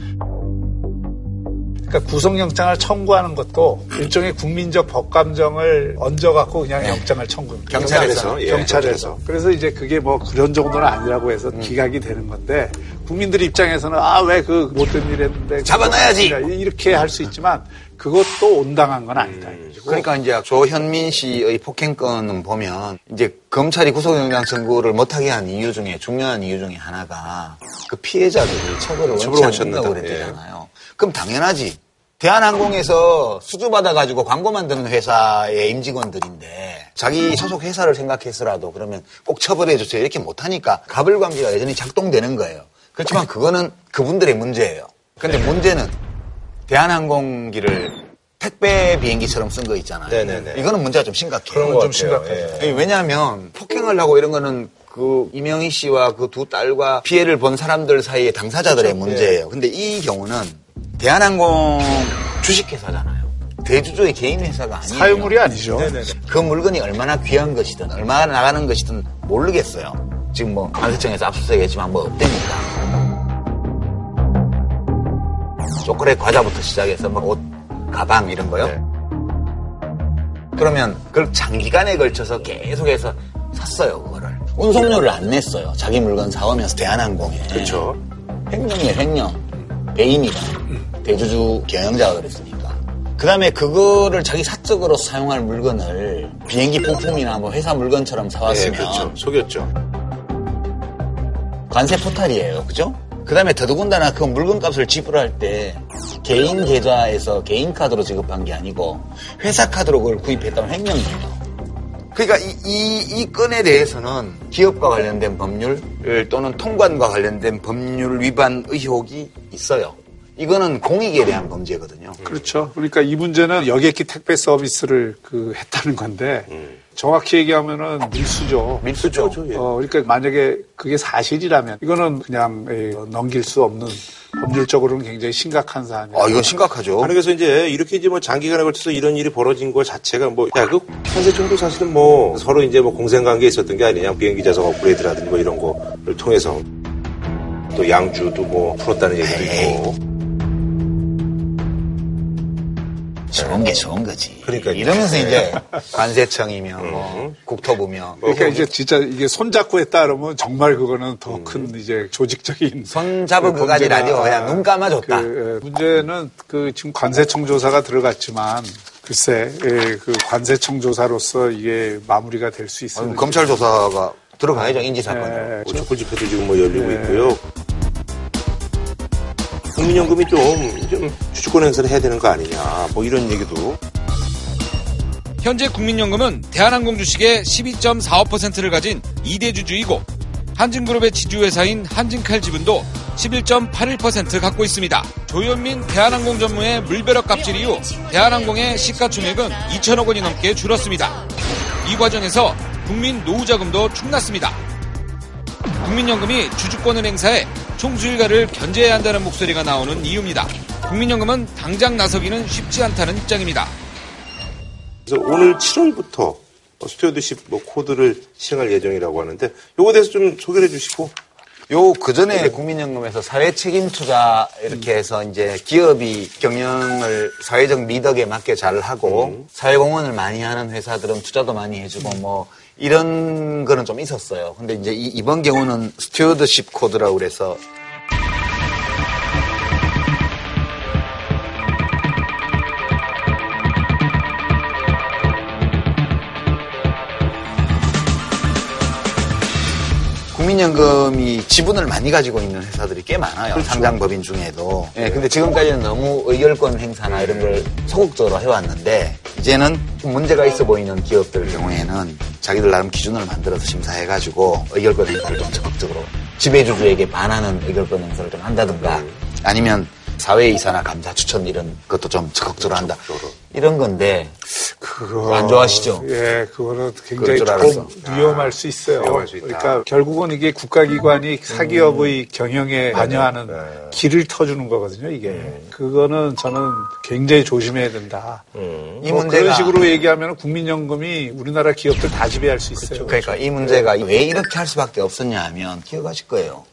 그러니까 구속영장을 청구하는 것도 일종의 국민적 법감정을 얹어갖고 그냥 영장을 청구합니다. 경찰에서, 예, 경찰에서. 그래서 이제 그게 뭐 그런 정도는 아니라고 해서 기각이 되는 건데 국민들 입장에서는 아 왜 그 못된 일 했는데 잡아놔야지. 이렇게 할 수 있지만 그것도 온당한 건 아니다. 이거고. 그러니까 이제 조현민 씨의 폭행건은 보면 이제 검찰이 구속영장 청구를 못하게 한 이유 중에 중요한 이유 중에 하나가 그 피해자들이 처벌을 원치 않는다고. 그랬잖아요. 그럼 당연하지. 대한항공에서 수주 받아가지고 광고 만드는 회사의 임직원들인데 자기 소속 회사를 생각해서라도 그러면 꼭 처벌해 주세요 이렇게 못하니까 가불관계가 여전히 작동되는 거예요. 그렇지만 그거는 그분들의 문제예요. 근데 문제는 대한항공기를 택배 비행기처럼 쓴 거 있잖아요. 네네네. 이거는 문제가 좀 심각해요. 그런 것 좀. 심각하죠. 예. 왜냐하면 폭행을 하고 이런 거는 그 이명희 씨와 그 두 딸과 피해를 본 사람들 사이의 당사자들의 그렇죠. 문제예요. 근데 이 경우는 대한항공 주식회사잖아요. 대주주의 개인 회사가 아니에요. 사유물이 아니죠. 그 물건이 얼마나 귀한 것이든 얼마나 나가는 것이든 모르겠어요. 지금 뭐 관세청에서 압수수색했지만 뭐 없대니까. 초콜릿 과자부터 시작해서 뭐 옷, 가방 이런 거요. 네. 그러면 그걸 장기간에 걸쳐서 계속해서 샀어요 그거를. 운송료를 안 냈어요. 자기 물건 사오면서 대한항공에. 그렇죠. 횡령이에요 횡령. 배임이다. 대주주 경영자가 그랬으니까. 그 다음에 그거를 자기 사적으로 사용할 물건을 비행기 부품이나 뭐 회사 물건처럼 예, 사왔으면 그렇죠. 속였죠. 관세 포탈이에요. 그죠? 그 다음에 더더군다나 그 물건값을 지불할 때 개인 계좌에서 개인 카드로 지급한 게 아니고 회사 카드로 그걸 구입했다면 횡령이에요. 그러니까 이, 이, 이 건에 대해서는 기업과 관련된 법률 또는 통관과 관련된 법률 위반 의혹이 있어요. 이거는 공익에 대한 범죄거든요. 그렇죠. 그러니까 이 문제는 여객기 택배 서비스를 그 했다는 건데 정확히 얘기하면은 밀수죠. 밀수죠. 예. 어, 그러니까 만약에 그게 사실이라면 이거는 그냥 에, 넘길 수 없는 법률적으로는 굉장히 심각한 사안이에요. 아, 이건 심각하죠. 아니 그래서 이제 이렇게 이제 뭐 장기간에 걸쳐서 이런 일이 벌어진 것 자체가 뭐 야그 관세청도 사실은 뭐 서로 이제 뭐 공생관계에 있었던 게 아니냐 비행기 좌석 업그레이드라든지 뭐 이런 거를 통해서 또 양주도 뭐 풀었다는 얘기도 있고 좋은 게 좋은 거지. 그러니까요. 이러면서 이제 관세청이며 뭐 국토부며 그러니까 이제 진짜 이게 손잡고 했다 그러면 정말 그거는 더 큰 이제 조직적인 손 잡은 그 그가지 범죄가 라디오 그냥 눈 감아줬다. 그, 예, 문제는 그 지금 관세청 조사가 들어갔지만 글쎄 예, 그 관세청 조사로서 이게 마무리가 될 수 있어요. 검찰 조사가 들어가야죠 인지 사건으로. 예, 뭐 촛불 집회도 지금 뭐 열리고 네. 있고요. 국민연금이 좀, 좀 주주권 행사를 해야 되는 거 아니냐 뭐 이런 얘기도 현재 국민연금은 대한항공 주식의 12.45%를 가진 2대 주주이고 한진그룹의 지주회사인 한진칼 지분도 11.81% 갖고 있습니다. 조현민 대한항공 전무의 물벼락 갑질 이후 대한항공의 시가총액은 2천억 원이 넘게 줄었습니다. 이 과정에서 국민 노후 자금도 축났습니다. 국민연금이 주주권을 행사해 총수일가를 견제해야 한다는 목소리가 나오는 이유입니다. 국민연금은 당장 나서기는 쉽지 않다는 입장입니다. 그래서 오는 7월부터 스튜어드십 뭐 코드를 시행할 예정이라고 하는데 요거에 대해서 좀 소개를 해주시고 요, 그 전에 국민연금에서 사회 책임 투자 이렇게 해서 이제 기업이 경영을 사회적 미덕에 맞게 잘 하고 사회 공헌을 많이 하는 회사들은 투자도 많이 해주고 뭐 이런 거는 좀 있었어요. 근데 이제 이, 이번 경우는 stewardship code라고 그래서 국민연금이 지분을 많이 가지고 있는 회사들이 꽤 많아요. 상장 법인 중에도. 예, 근데 지금까지는 너무 의결권 행사나 이런 걸 소극적으로 해왔는데 이제는 좀 문제가 있어 보이는 기업들 경우에는 자기들 나름 기준을 만들어서 심사해가지고 의결권 행사를 좀 적극적으로 지배주주에게 반하는 의결권 행사를 좀 한다든가 아니면 사회이사나 감사 추천 이런 것도 좀 적극적으로 한다. 이런 건데 그거 안 좋아하시죠? 예, 그거는 굉장히 알았어. 위험할 수 있어요. 위험할 수. 그러니까 결국은 이게 국가기관이 사기업의 경영에 관여하는 길을 터주는 거거든요. 이게 그거는 저는 굉장히 조심해야 된다. 이뭐 문제가 그런 식으로 얘기하면 국민연금이 우리나라 기업들 다 지배할 수 있어요. 그러니까 이 문제가 왜 이렇게 할 수밖에 없었냐 하면 기억하실 거예요.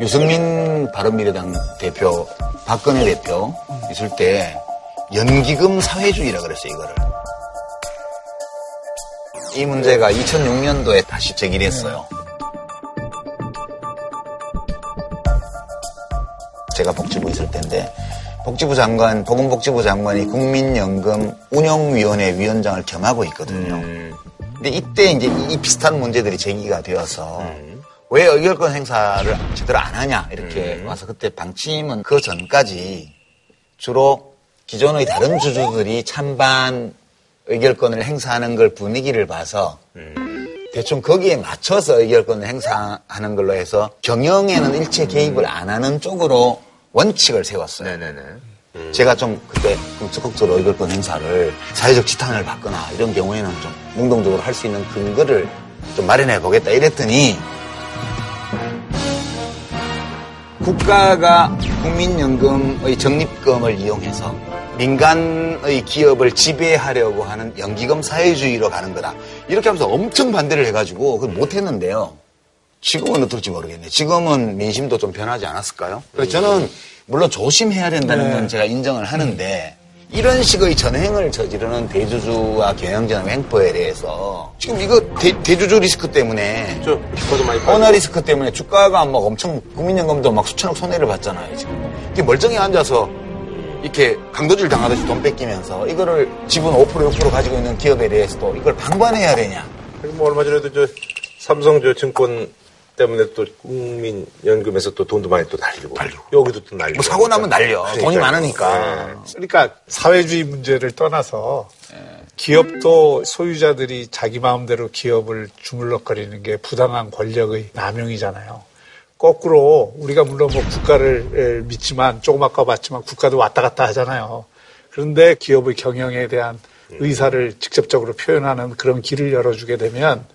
유승민 바른미래당 대표, 박근혜 대표 있을 때 연기금 사회주의라 그랬어요, 이거를. 이 문제가 2006년도에 다시 제기를 했어요. 제가 복지부 있을 때인데 복지부 장관, 보건복지부 장관이 국민연금 운영위원회 위원장을 겸하고 있거든요. 근데 이때 이제 이 비슷한 문제들이 제기가 되어서 왜 의결권 행사를 제대로 안 하냐 이렇게 와서 그때 방침은 그 전까지 주로 기존의 다른 주주들이 찬반 의결권을 행사하는 걸 분위기를 봐서 대충 거기에 맞춰서 의결권을 행사하는 걸로 해서 경영에는 일체 개입을 안 하는 쪽으로 원칙을 세웠어요. 제가 좀 그때 좀 적극적으로 의결권 행사를 사회적 지탄을 받거나 이런 경우에는 좀 능동적으로 할 수 있는 근거를 좀 마련해 보겠다 이랬더니 국가가 국민연금의 적립금을 이용해서 민간의 기업을 지배하려고 하는 연기금 사회주의로 가는 거다. 이렇게 하면서 엄청 반대를 해가지고 그걸 못했는데요. 지금은 어떨지 모르겠네. 지금은 민심도 좀 변하지 않았을까요? 그래서 저는 물론 조심해야 된다는 건 제가 인정을 하는데 이런 식의 전횡을 저지르는 대주주와 경영진의 횡포에 대해서 지금 이거 대, 주주 리스크 때문에 저 주가도 많이 오너 리스크 때문에 주가가 막 엄청 국민연금도 막 수천억 손해를 봤잖아요 지금. 이게 멀쩡히 앉아서 이렇게 강도질 당하듯이 돈 뺏기면서 이거를 지분 5% 6% 가지고 있는 기업에 대해서도 이걸 방관해야 되냐? 뭐 얼마 전에도 저 삼성 저 증권 때문에 또 국민연금에서 또 돈도 많이 또 날리고, 여기도 또 날리고. 뭐 사고 나면 날려. 돈이 그러니까요. 많으니까. 그러니까 사회주의 문제를 떠나서 기업도 소유자들이 자기 마음대로 기업을 주물럭거리는 게 부당한 권력의 남용이잖아요. 거꾸로 우리가 물론 뭐 국가를 에, 믿지만 조금 아까 봤지만 국가도 왔다 갔다 하잖아요. 그런데 기업의 경영에 대한 의사를 직접적으로 표현하는 그런 길을 열어주게 되면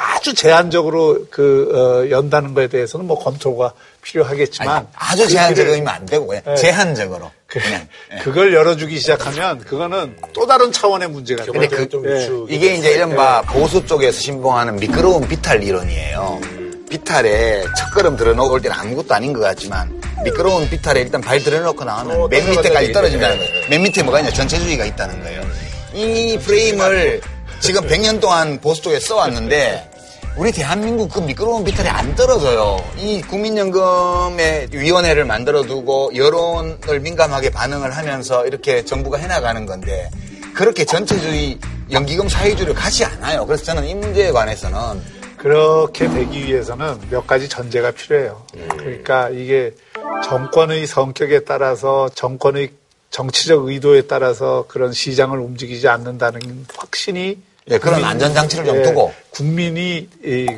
아주 제한적으로 그 어, 연다는 거에 대해서는 뭐 검토가 필요하겠지만 아니, 아주 그 제한적이면 안 되고 그냥 네. 제한적으로 그, 그냥 예. 그걸 열어주기 시작하면 그거는 또 다른 차원의 문제가 돼요. 근데 그, 좀 예. 유축이 이게 이제 이른바 보수 쪽에서 신봉하는 미끄러운 비탈 이론이에요. 비탈에 첫걸음 들어놓을 때는 아무것도 아닌 것 같지만 미끄러운 비탈에 일단 발 들어놓고 나오면 어, 맨 밑에까지 떨어진다는. 거예요. 맨 밑에 뭐가 있냐 전체주의가 있다는 거예요. 이 프레임을 지금 100년 동안 보수 쪽에 써왔는데 우리 대한민국 그 미끄러운 비탈이 안 떨어져요. 이 국민연금의 위원회를 만들어두고 여론을 민감하게 반응을 하면서 이렇게 정부가 해나가는 건데 그렇게 전체주의 연기금 사회주의를 가지 않아요. 그래서 저는 이 문제에 관해서는 그렇게 되기 위해서는 몇 가지 전제가 필요해요. 그러니까 이게 정권의 성격에 따라서 정권의 정치적 의도에 따라서 그런 시장을 움직이지 않는다는 확신이 예, 그런 안전장치를 좀 예, 두고. 국민이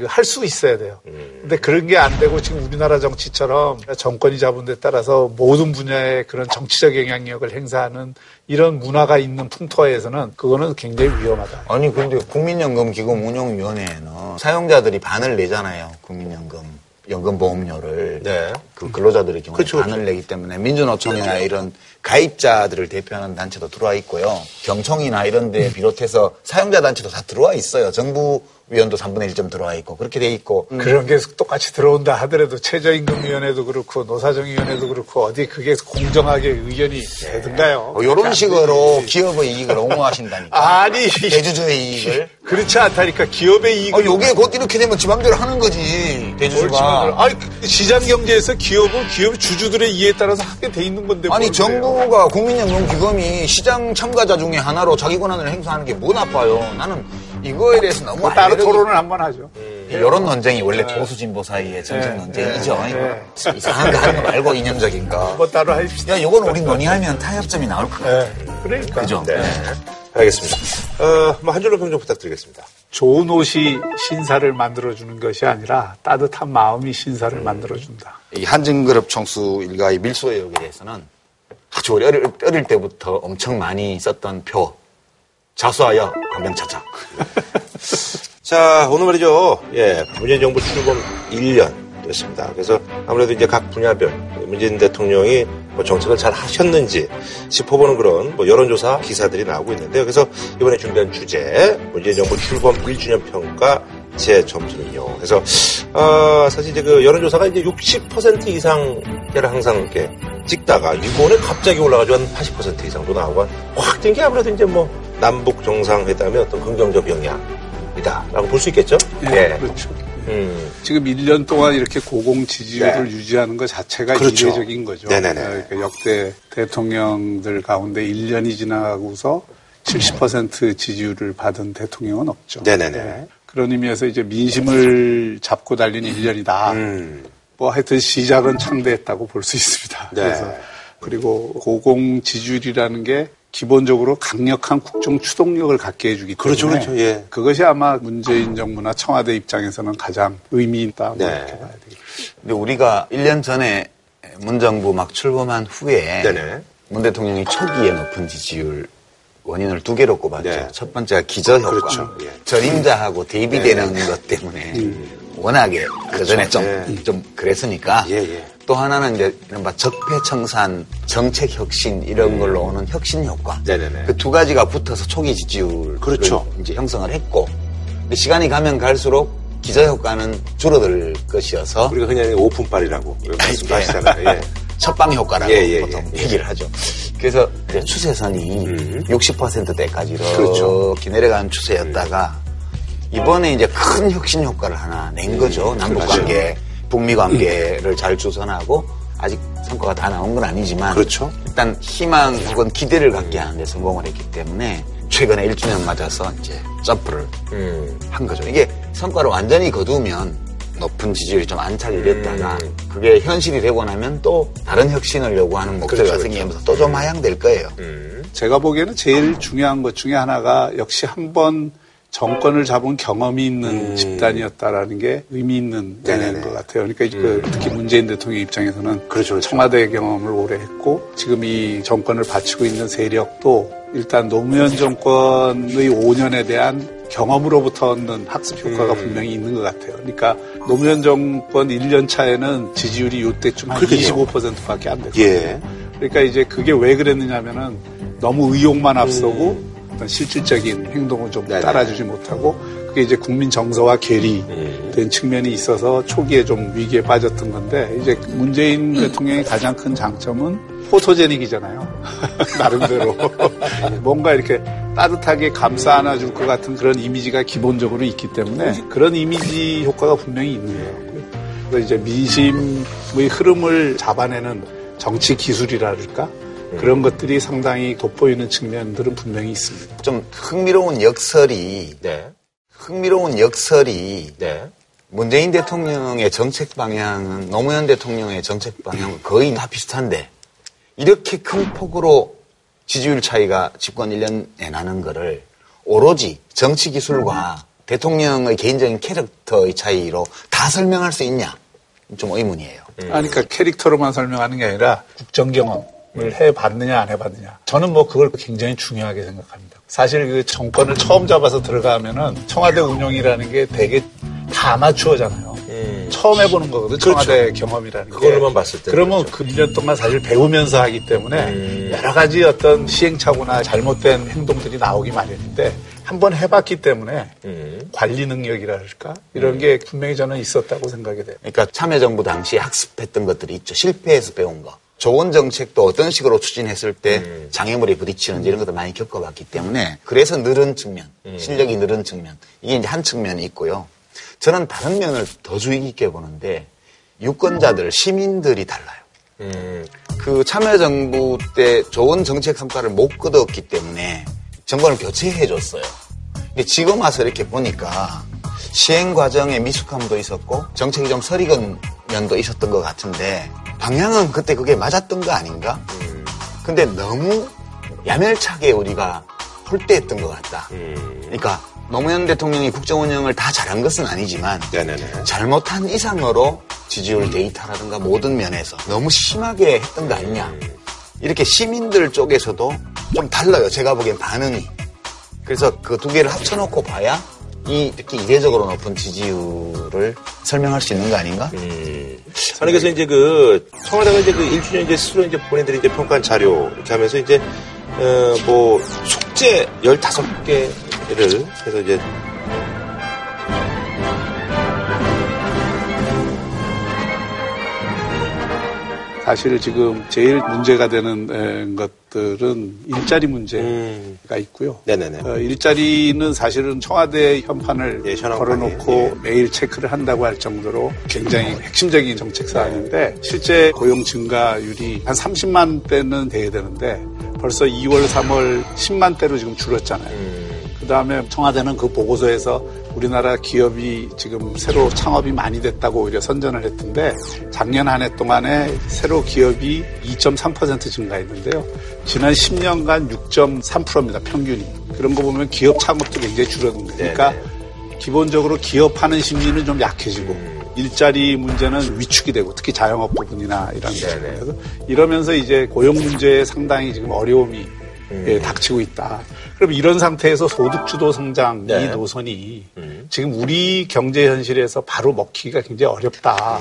할 수 있어야 돼요. 음. 근데 그런 게 안 되고 지금 우리나라 정치처럼 정권이 잡은 데 따라서 모든 분야의 그런 정치적 영향력을 행사하는 이런 문화가 있는 풍토에서는 그거는 굉장히 위험하다. 아니 근데 국민연금기금 운용위원회에는 사용자들이 반을 내잖아요. 국민연금 연금보험료를 네. 그 근로자들의 경우에 그렇죠, 반을 내기 때문에 민주노총이나 이런 가입자들을 대표하는 단체도 들어와 있고요. 경총이나 이런 데 비롯해서 사용자 단체도 다 들어와 있어요. 정부 위원도 3분의 1점 들어와 있고 그렇게 돼 있고 그런 게 똑같이 들어온다 하더라도 최저임금위원회도 그렇고 노사정위원회도 그렇고 어디 그게 공정하게 의견이 되든가요? 어, 이런 식으로 기업의 이익을 옹호하신다니까. 아니 대주주의 이익을. 그렇지 않다니까 기업의 이익. 어, 요게 곧 이렇게 되면 지 맘대로 하는 거지. 대주주가. 아니 시장 경제에서 기업은 기업 주주들의 이해에 따라서 하게 돼 있는 건데. 아니 뭘 그래요? 정부가 국민연금기금이 시장 참가자 중에 하나로 자기 권한을 행사하는 게 뭐 나빠요. 나는 이거에 대해서 너무 뭐 따로 토론을 한 번 하죠. 여론 논쟁이 원래 보수 진보 사이의 정책 네. 논쟁이죠. 네. 이상한 거 하는 거 말고 이념적인 거. 뭐 따로 합시다. 야, 이건 우리 논의하면 타협점이 나올 것 같아. 네. 그러니까. 그죠? 네. 알겠습니다. 어, 뭐한 줄로 평좀 부탁드리겠습니다. 좋은 옷이 신사를 만들어주는 것이 아니라 따뜻한 마음이 신사를 만들어준다. 이 한진그룹 총수 일가의 밀소 의혹에 대해서는 아주 어릴, 어릴 때부터 엄청 많이 썼던 표. 자수하여 강병차차. 자, 오늘 말이죠. 예, 문재인 정부 출범 1년 됐습니다. 그래서 아무래도 이제 각 분야별 문재인 대통령이 뭐 정책을 잘 하셨는지 짚어보는 그런 뭐 여론조사 기사들이 나오고 있는데요. 그래서 이번에 준비한 주제, 문재인 정부 출범 1주년 평가 제 점수는요. 그래서, 아, 사실 이제 그 여론조사가 이제 60% 이상계를 항상 이렇게 찍다가 이번에 갑자기 올라가지고 한 80% 이상도 나오고 확 뛴 게 아무래도 이제 뭐 남북 정상회담의 어떤 긍정적 영향이다라고 볼 수 있겠죠? 예, 그렇죠. 음. 지금 1년 동안 이렇게 고공 지지율을 네. 유지하는 것 자체가 그렇죠. 이례적인 거죠. 네네네. 그러니까 역대 대통령들 가운데 1년이 지나가고서 70% 지지율을 받은 대통령은 없죠. 네네네. 그런 의미에서 이제 민심을 잡고 달린 1년이다. 음. 뭐 하여튼 시작은 창대했다고 볼 수 있습니다. 네. 그래서 그리고 고공 지지율이라는 게 기본적으로 강력한 국정 추동력을 갖게 해주기 때문에 그렇죠, 그렇죠. 예. 그것이 아마 문재인 정부나 청와대 입장에서는 가장 의미 있다 뭐 네. 이렇게 봐야 되겠죠. 근데 우리가 1년 전에 문 정부 막 출범한 후에 네네. 문 대통령이 초기에 높은 지지율 원인을 두 개로 꼽았죠. 네. 첫 번째가 기저효과. 그렇죠. 예. 저임자하고 대비되는 것 때문에 워낙에 그 전에 좀, 예. 좀 그랬으니까. 예, 예. 또 하나는 이제 이른바 적폐청산, 정책 혁신 이런 걸로 오는 혁신 효과. 네네네. 그두 가지가 붙어서 초기 지지율을 그렇죠. 이제 형성을 했고. 시간이 가면 갈수록 기저효과는 줄어들 것이어서 우리가 그냥 오픈빨이라고 말씀하시잖아요. 예. 첫방 효과라고 예, 예, 보통 예. 얘기를 하죠. 그래서 추세선이 음. 60%대까지 이렇게 그렇죠. 내려가는 추세였다가 이번에 이제 큰 혁신 효과를 하나 낸 거죠. 남북 그렇죠. 관계, 북미 관계를 잘 주선하고 아직 성과가 다 나온 건 아니지만 그렇죠. 일단 희망 혹은 기대를 갖게 하는데 성공을 했기 때문에 최근에 1주년 맞아서 이제 점프를 음. 한 거죠. 이게 성과를 완전히 거두면 높은 지지율이 좀 안착이 됐다가 음. 그게 현실이 되고 나면 또 다른 혁신을 요구하는 목소리가 그렇죠, 생기면서 또좀 하향될 거예요. 음. 제가 보기에는 제일 중요한 것 중에 하나가 역시 한 번 정권을 잡은 경험이 있는 집단이었다라는 게 의미 있는 음. 네네네. 음. 것 같아요. 그러니까 그 특히 문재인 대통령 입장에서는 그렇죠, 그렇죠. 청와대 경험을 오래 했고 지금 이 정권을 바치고 있는 세력도 일단 노무현 정권의 5년에 대한 경험으로부터 얻는 학습 효과가 음. 분명히 있는 것 같아요. 그러니까 노무현 정권 1년 차에는 지지율이 이때쯤 한 그러게요. 25%밖에 안 됐거든요. 예. 그러니까 이제 그게 왜 그랬느냐면은 너무 의욕만 앞서고 어떤 실질적인 행동을 좀 음. 네네. 따라주지 못하고 그게 이제 국민 정서와 괴리된 음. 측면이 있어서 초기에 좀 위기에 빠졌던 건데 이제 문재인 대통령의 가장 큰 장점은 포토제닉이잖아요. 나름대로 뭔가 이렇게 따뜻하게 감싸 안아줄 것 같은 그런 이미지가 기본적으로 있기 때문에 그런 이미지 효과가 분명히 있는 것 같고요. 그래서 이제 민심의 흐름을 잡아내는 정치 기술이랄까 그런 것들이 상당히 돋보이는 측면들은 분명히 있습니다. 좀 흥미로운 역설이 네. 흥미로운 역설이 네. 문재인 대통령의 정책 방향은 노무현 대통령의 정책 방향은 거의 다 비슷한데 이렇게 큰 폭으로 지지율 차이가 집권 1년에 나는 거를 오로지 정치 기술과 대통령의 개인적인 캐릭터의 차이로 다 설명할 수 있냐? 좀 의문이에요. 아니, 그러니까 캐릭터로만 설명하는 게 아니라 국정 경험을 해봤느냐 안 해봤느냐. 저는 뭐 그걸 굉장히 중요하게 생각합니다. 사실 그 정권을 처음 잡아서 들어가면은 청와대 운영이라는 게 되게 다 아마추어잖아요. 처음 해보는 거거든, 청와대 경험이라는 게. 음. 그걸로만 봤을 때. 그러면 그 1년 동안 사실 배우면서 하기 때문에 음. 여러 가지 어떤 시행착오나 잘못된 행동들이 나오기 마련인데 한번 해봤기 때문에 음. 관리 능력이랄까? 이런 게 분명히 저는 있었다고 생각이 돼요. 그러니까 참여정부 당시 학습했던 것들이 있죠. 실패해서 배운 거. 좋은 정책도 어떤 식으로 추진했을 때 음. 장애물에 부딪히는지 이런 것들 많이 겪어봤기 때문에 그래서 늘은 측면, 음. 실력이 늘은 측면 이게 이제 한 측면이 있고요. 저는 다른 면을 더 주의 깊게 보는데 유권자들, 시민들이 달라요. 음. 그 참여정부 때 좋은 정책 성과를 못 거뒀기 때문에 정권을 교체해 줬어요. 근데 지금 와서 이렇게 보니까 시행 과정에 미숙함도 있었고 정책이 좀 서리건 면도 있었던 것 같은데 방향은 그때 그게 맞았던 거 아닌가? 근데 너무 야멸차게 우리가 홀대했던 것 같다. 그러니까 노무현 대통령이 국정 운영을 다 잘한 것은 아니지만 네네네. 잘못한 이상으로 지지율 데이터라든가 모든 면에서 너무 심하게 했던 거 아니냐. 이렇게 시민들 쪽에서도 좀 달라요. 제가 보기엔 반응이. 그래서 그 두 개를 합쳐놓고 봐야 이 이렇게 이례적으로 높은 지지율을 설명할 수 있는 거 아닌가? 아니 그래서 이제 그 청와대가 이제 그 1주년 이제 스스로 이제 본인들이 이제 평가한 자료 이렇게 하면서 이제 어뭐 숙제 15개 를 해서 이제 사실 지금 제일 문제가 되는 에, 것들은 일자리 문제가 음. 있고요. 네네네. 어, 일자리는 사실은 청와대 현판을 예, 걸어놓고 예. 매일 체크를 한다고 할 정도로 굉장히 핵심적인 정책 사안인데 실제 고용 증가율이 한 30만 대는 돼야 되는데 벌써 2월, 3월 10만 대로 지금 줄었잖아요. 그 다음에 청와대는 그 보고서에서 우리나라 기업이 지금 새로 창업이 많이 됐다고 오히려 선전을 했던데 작년 한 해 동안에 새로 기업이 2.3% 증가했는데요. 지난 10년간 6.3%입니다. 평균이. 그런 거 보면 기업 창업도 굉장히 줄어든 거예요. 그러니까 기본적으로 기업하는 심리는 좀 약해지고 일자리 문제는 위축이 되고 특히 자영업 부분이나 이런 데 그래서 이러면서 이제 고용 문제에 상당히 지금 어려움이 예, 닥치고 있다. 그럼 이런 상태에서 소득주도 성장 네. 이 노선이 지금 우리 경제 현실에서 바로 먹히기가 굉장히 어렵다.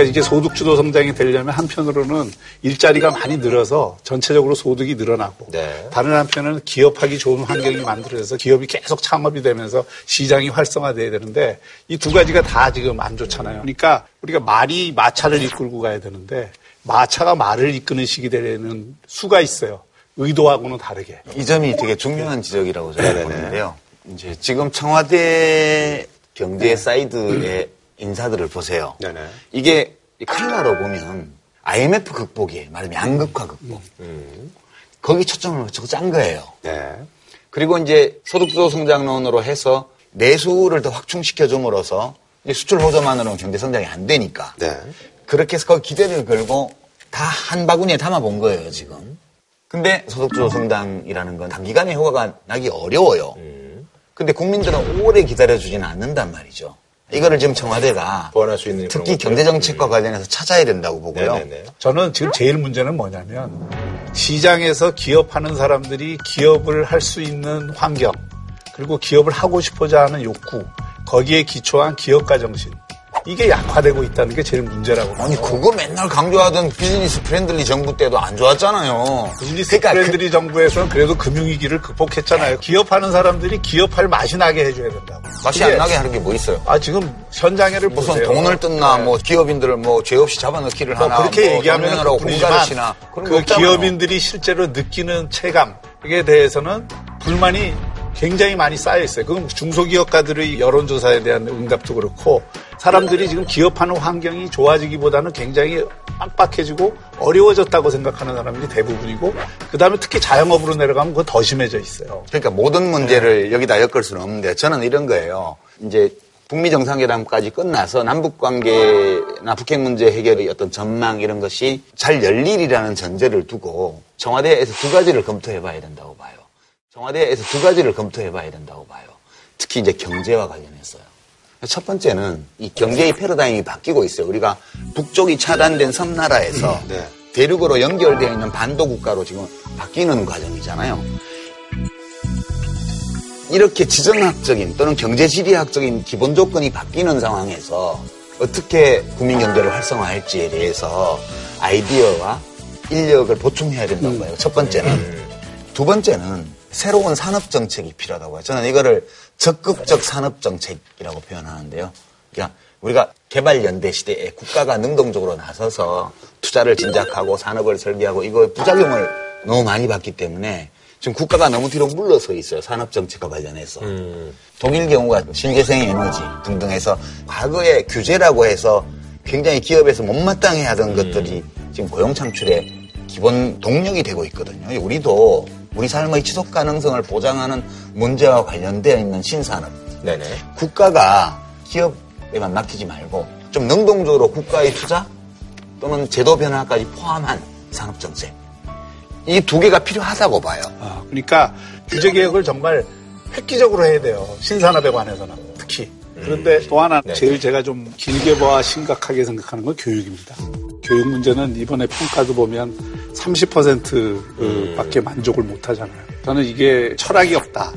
그러니까 이게 소득주도 성장이 되려면 한편으로는 일자리가 많이 늘어서 전체적으로 소득이 늘어나고 네. 다른 한편은 기업하기 좋은 환경이 만들어져서 기업이 계속 창업이 되면서 시장이 활성화돼야 되는데 이 두 가지가 다 지금 안 좋잖아요. 그러니까 우리가 말이 마차를 이끌고 가야 되는데 마차가 말을 이끄는 식이 되는 수가 있어요. 의도하고는 다르게. 이 점이 되게 중요한 지적이라고 저는 네네네. 보는데요. 이제 지금 청와대 경제 사이드의 인사들을 보세요. 네네. 이게 이 칼라로 보면 IMF 극복이에요. 말하면 양극화 극복. 거기 초점을 맞추고 짠 거예요. 네. 그리고 이제 소득주도 성장론으로 해서 내수를 더 확충시켜 줌으로써 이제 수출 호조만으로는 경제 성장이 안 되니까 네. 그렇게 해서 거기 기대를 걸고 다 한 바구니에 담아 본 거예요, 지금. 근데 소득주도 성장이라는 건 단기간에 효과가 나기 어려워요. 근데 국민들은 오래 기다려주지는 않는단 말이죠. 이거를 지금 청와대가 보완할 수 있는 특히 것들. 경제 정책과 관련해서 찾아야 된다고 보고요. 네네네. 저는 지금 제일 문제는 뭐냐면 시장에서 기업하는 사람들이 기업을 할 수 있는 환경 그리고 기업을 하고 싶어 하는 욕구 거기에 기초한 기업가 정신 이게 약화되고 있다는 게 제일 문제라고 아니 봐요. 그거 맨날 강조하던 business friendly 정부 때도 안 좋았잖아요. 비즈니스 그러니까 friendly 정부에서는 그래도 금융위기를 극복했잖아요. 기업하는 사람들이 기업할 맛이 나게 해줘야 된다고. 그 맛이 안 나게 하는 게 뭐 있어요? 아 지금 현장에를 무슨 보세요. 돈을 뜯나 네. 뭐 기업인들을 뭐 죄 없이 잡아넣기를 뭐 하나 그렇게 뭐 얘기하면 거 그. 기업인들이 실제로 느끼는 체감에 대해서는 불만이 굉장히 많이 쌓여 있어요. 그건 중소기업가들의 여론조사에 대한 응답도 그렇고 사람들이 지금 기업하는 환경이 좋아지기보다는 굉장히 빡빡해지고 어려워졌다고 생각하는 사람들이 대부분이고 그 다음에 특히 자영업으로 내려가면 그거 더 심해져 있어요. 그러니까 모든 문제를 여기다 엮을 수는 없는데 저는 이런 거예요. 이제 북미 정상회담까지 끝나서 남북 관계나 북핵 문제 해결의 어떤 전망 이런 것이 잘 열리리라는 전제를 두고 청와대에서 두 가지를 검토해 봐야 된다고 봐요. 청와대에서 두 가지를 검토해 봐야 된다고 봐요. 특히 이제 경제와 관련해서요. 첫 번째는 이 경제의 패러다임이 바뀌고 있어요. 우리가 북쪽이 차단된 섬나라에서 네. 대륙으로 연결되어 있는 반도 국가로 지금 바뀌는 과정이잖아요. 이렇게 지정학적인 또는 경제 지리학적인 기본 조건이 바뀌는 상황에서 어떻게 국민 경제를 활성화할지에 대해서 아이디어와 인력을 보충해야 된다고 봐요. 첫 번째는. 두 번째는 새로운 산업 정책이 필요하다고 해요. 저는 이거를 적극적 산업 정책이라고 표현하는데요. 그러니까 우리가 개발 연대 시대에 국가가 능동적으로 나서서 투자를 진작하고 산업을 설계하고 이거 부작용을 너무 많이 봤기 때문에 지금 국가가 너무 뒤로 물러서 있어요. 산업 정책과 관련해서. 독일 경우가 신재생 에너지 등등 해서 과거에 규제라고 해서 굉장히 기업에서 못마땅해 하던 것들이 지금 고용 창출의 기본 동력이 되고 있거든요. 우리도 우리 삶의 지속 가능성을 보장하는 문제와 관련되어 있는 신산업. 네네. 국가가 기업에만 맡기지 말고 좀 능동적으로 국가의 투자 또는 제도 변화까지 포함한 산업 정책. 이 두 개가 필요하다고 봐요. 아, 그러니까 규제 개혁을 정말 획기적으로 해야 돼요. 신산업에 관해서는 특히. 그런데 또 하나 네. 제일 제가 좀 길게 봐 심각하게 생각하는 건 교육입니다. 교육 문제는 이번에 평가도 보면 30% 밖에 만족을 못 하잖아요. 저는 이게 철학이 없다.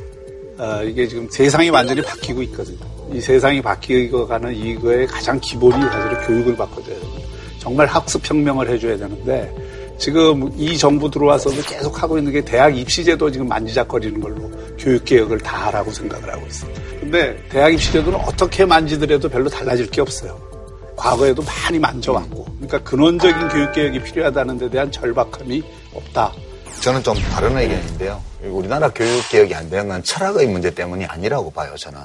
어, 이게 지금 세상이 완전히 바뀌고 있거든요. 이 세상이 바뀌고 가는 이거의 가장 기본이 사실은 교육을 바꿔줘야 돼요. 정말 학습혁명을 해줘야 되는데 지금 이 정부 들어와서도 계속 하고 있는 게 대학 입시제도 지금 만지작거리는 걸로 교육개혁을 다 하라고 생각을 하고 있습니다. 근데 대학 입시제도는 어떻게 만지더라도 별로 달라질 게 없어요. 과거에도 많이 만져왔고. 그러니까 근원적인 교육개혁이 필요하다는 데 대한 절박함이 없다. 저는 좀 다른 의견인데요. 우리나라 교육 개혁이 안 되는 건 철학의 문제 때문이 아니라고 봐요, 저는.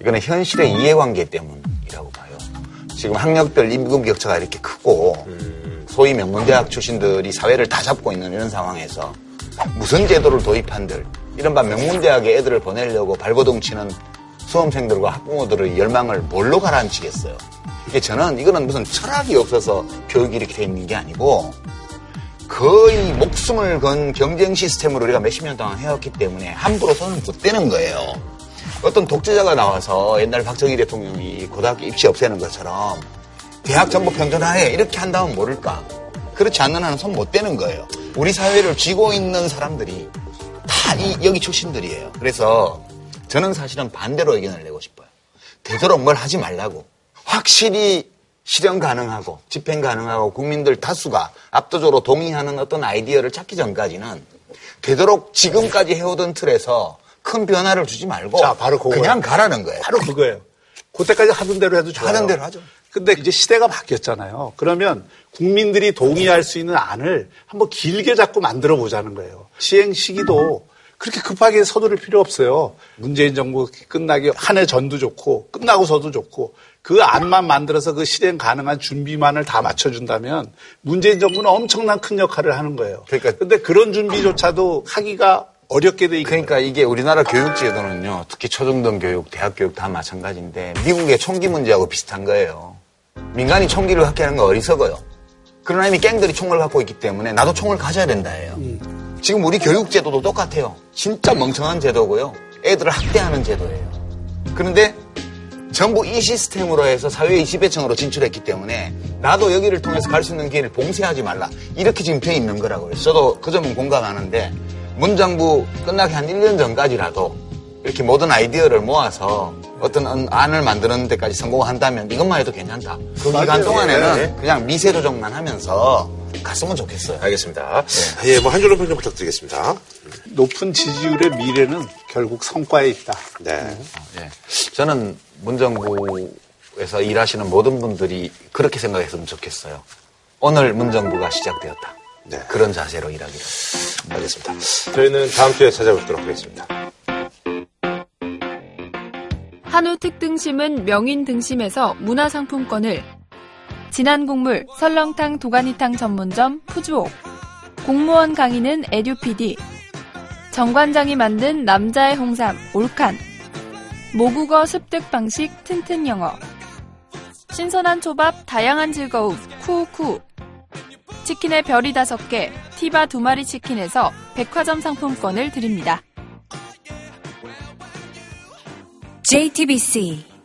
이거는 현실의 이해관계 때문이라고 봐요. 지금 학력별 임금 격차가 이렇게 크고 소위 명문대학 출신들이 사회를 다 잡고 있는 이런 상황에서 무슨 제도를 도입한들 이른바 명문대학에 애들을 보내려고 발버둥 치는 수험생들과 학부모들의 열망을 뭘로 가라앉히겠어요. 이게 저는 이거는 무슨 철학이 없어서 교육이 이렇게 돼 있는 게 아니고 거의 목숨을 건 경쟁 시스템으로 우리가 몇십 년 동안 해왔기 때문에 함부로 손을 못 대는 거예요. 어떤 독재자가 나와서 옛날 박정희 대통령이 고등학교 입시 없애는 것처럼 대학 전부 평준화해 이렇게 한다면 모를까. 그렇지 않는 한은 손 못 대는 거예요. 우리 사회를 쥐고 있는 사람들이 다 이, 여기 출신들이에요. 그래서 저는 사실은 반대로 의견을 내고 싶어요. 되도록 뭘 하지 말라고. 확실히 실현 가능하고 집행 가능하고 국민들 다수가 압도적으로 동의하는 어떤 아이디어를 찾기 전까지는 되도록 지금까지 해오던 틀에서 큰 변화를 주지 말고 자, 바로 그거예요. 그냥 가라는 거예요. 바로 그거예요. 그때까지 하던 대로 해도 좋아요. 하던 대로 하죠. 근데 이제 시대가 바뀌었잖아요. 그러면 국민들이 동의할 수 있는 안을 한번 길게 잡고 만들어 보자는 거예요. 시행 시기도 그렇게 급하게 서두를 필요 없어요. 문재인 정부 끝나기 한 해 전도 좋고 끝나고서도 좋고 그 안만 만들어서 그 실행 가능한 준비만을 다 맞춰준다면 문재인 정부는 엄청난 큰 역할을 하는 거예요. 그러니까 근데 그런 준비조차도 하기가 어렵게 돼 있고 그러니까 이게 우리나라 교육 제도는요, 특히 초중등 교육, 대학 교육 다 마찬가지인데 미국의 총기 문제하고 비슷한 거예요. 민간이 총기를 갖게 하는 건 어리석어요. 그러나 이미 갱들이 총을 갖고 있기 때문에 나도 총을 가져야 된다예요. 지금 우리 교육제도도 똑같아요. 진짜 멍청한 제도고요. 애들을 학대하는 제도예요. 그런데 전부 이 시스템으로 해서 사회의 지배층으로 진출했기 때문에 나도 여기를 통해서 갈 수 있는 기회를 봉쇄하지 말라. 이렇게 지금 돼 있는 거라고요. 저도 그 점은 공감하는데 문장부 끝나기 한 1년 전까지라도 이렇게 모든 아이디어를 모아서 어떤 안을 만드는 데까지 성공한다면 이것만 해도 괜찮다. 그 기간. 동안에는 예, 예. 그냥 미세 조정만 하면서 갔으면 좋겠어요. 알겠습니다. 예, 뭐 한 줄로 평좀 부탁드리겠습니다. 높은 지지율의 미래는 결국 성과에 있다. 네. 예. 저는 문정부에서 일하시는 모든 분들이 그렇게 생각했으면 좋겠어요. 오늘 문정부가 시작되었다. 네. 그런 자세로 일하기를. 알겠습니다. 저희는 다음 주에 찾아뵙도록 하겠습니다. 한우 특등심은 명인 등심에서 문화상품권을 진한 국물 설렁탕 도가니탕 전문점 푸주옥. 공무원 강의는 에듀피디. 정관장이 만든 남자의 홍삼 올칸. 모국어 습득 방식 튼튼 영어. 신선한 초밥 다양한 즐거움 쿠우쿠. 치킨의 별이 다섯 개 티바 두 마리 치킨에서 백화점 상품권을 드립니다. JTBC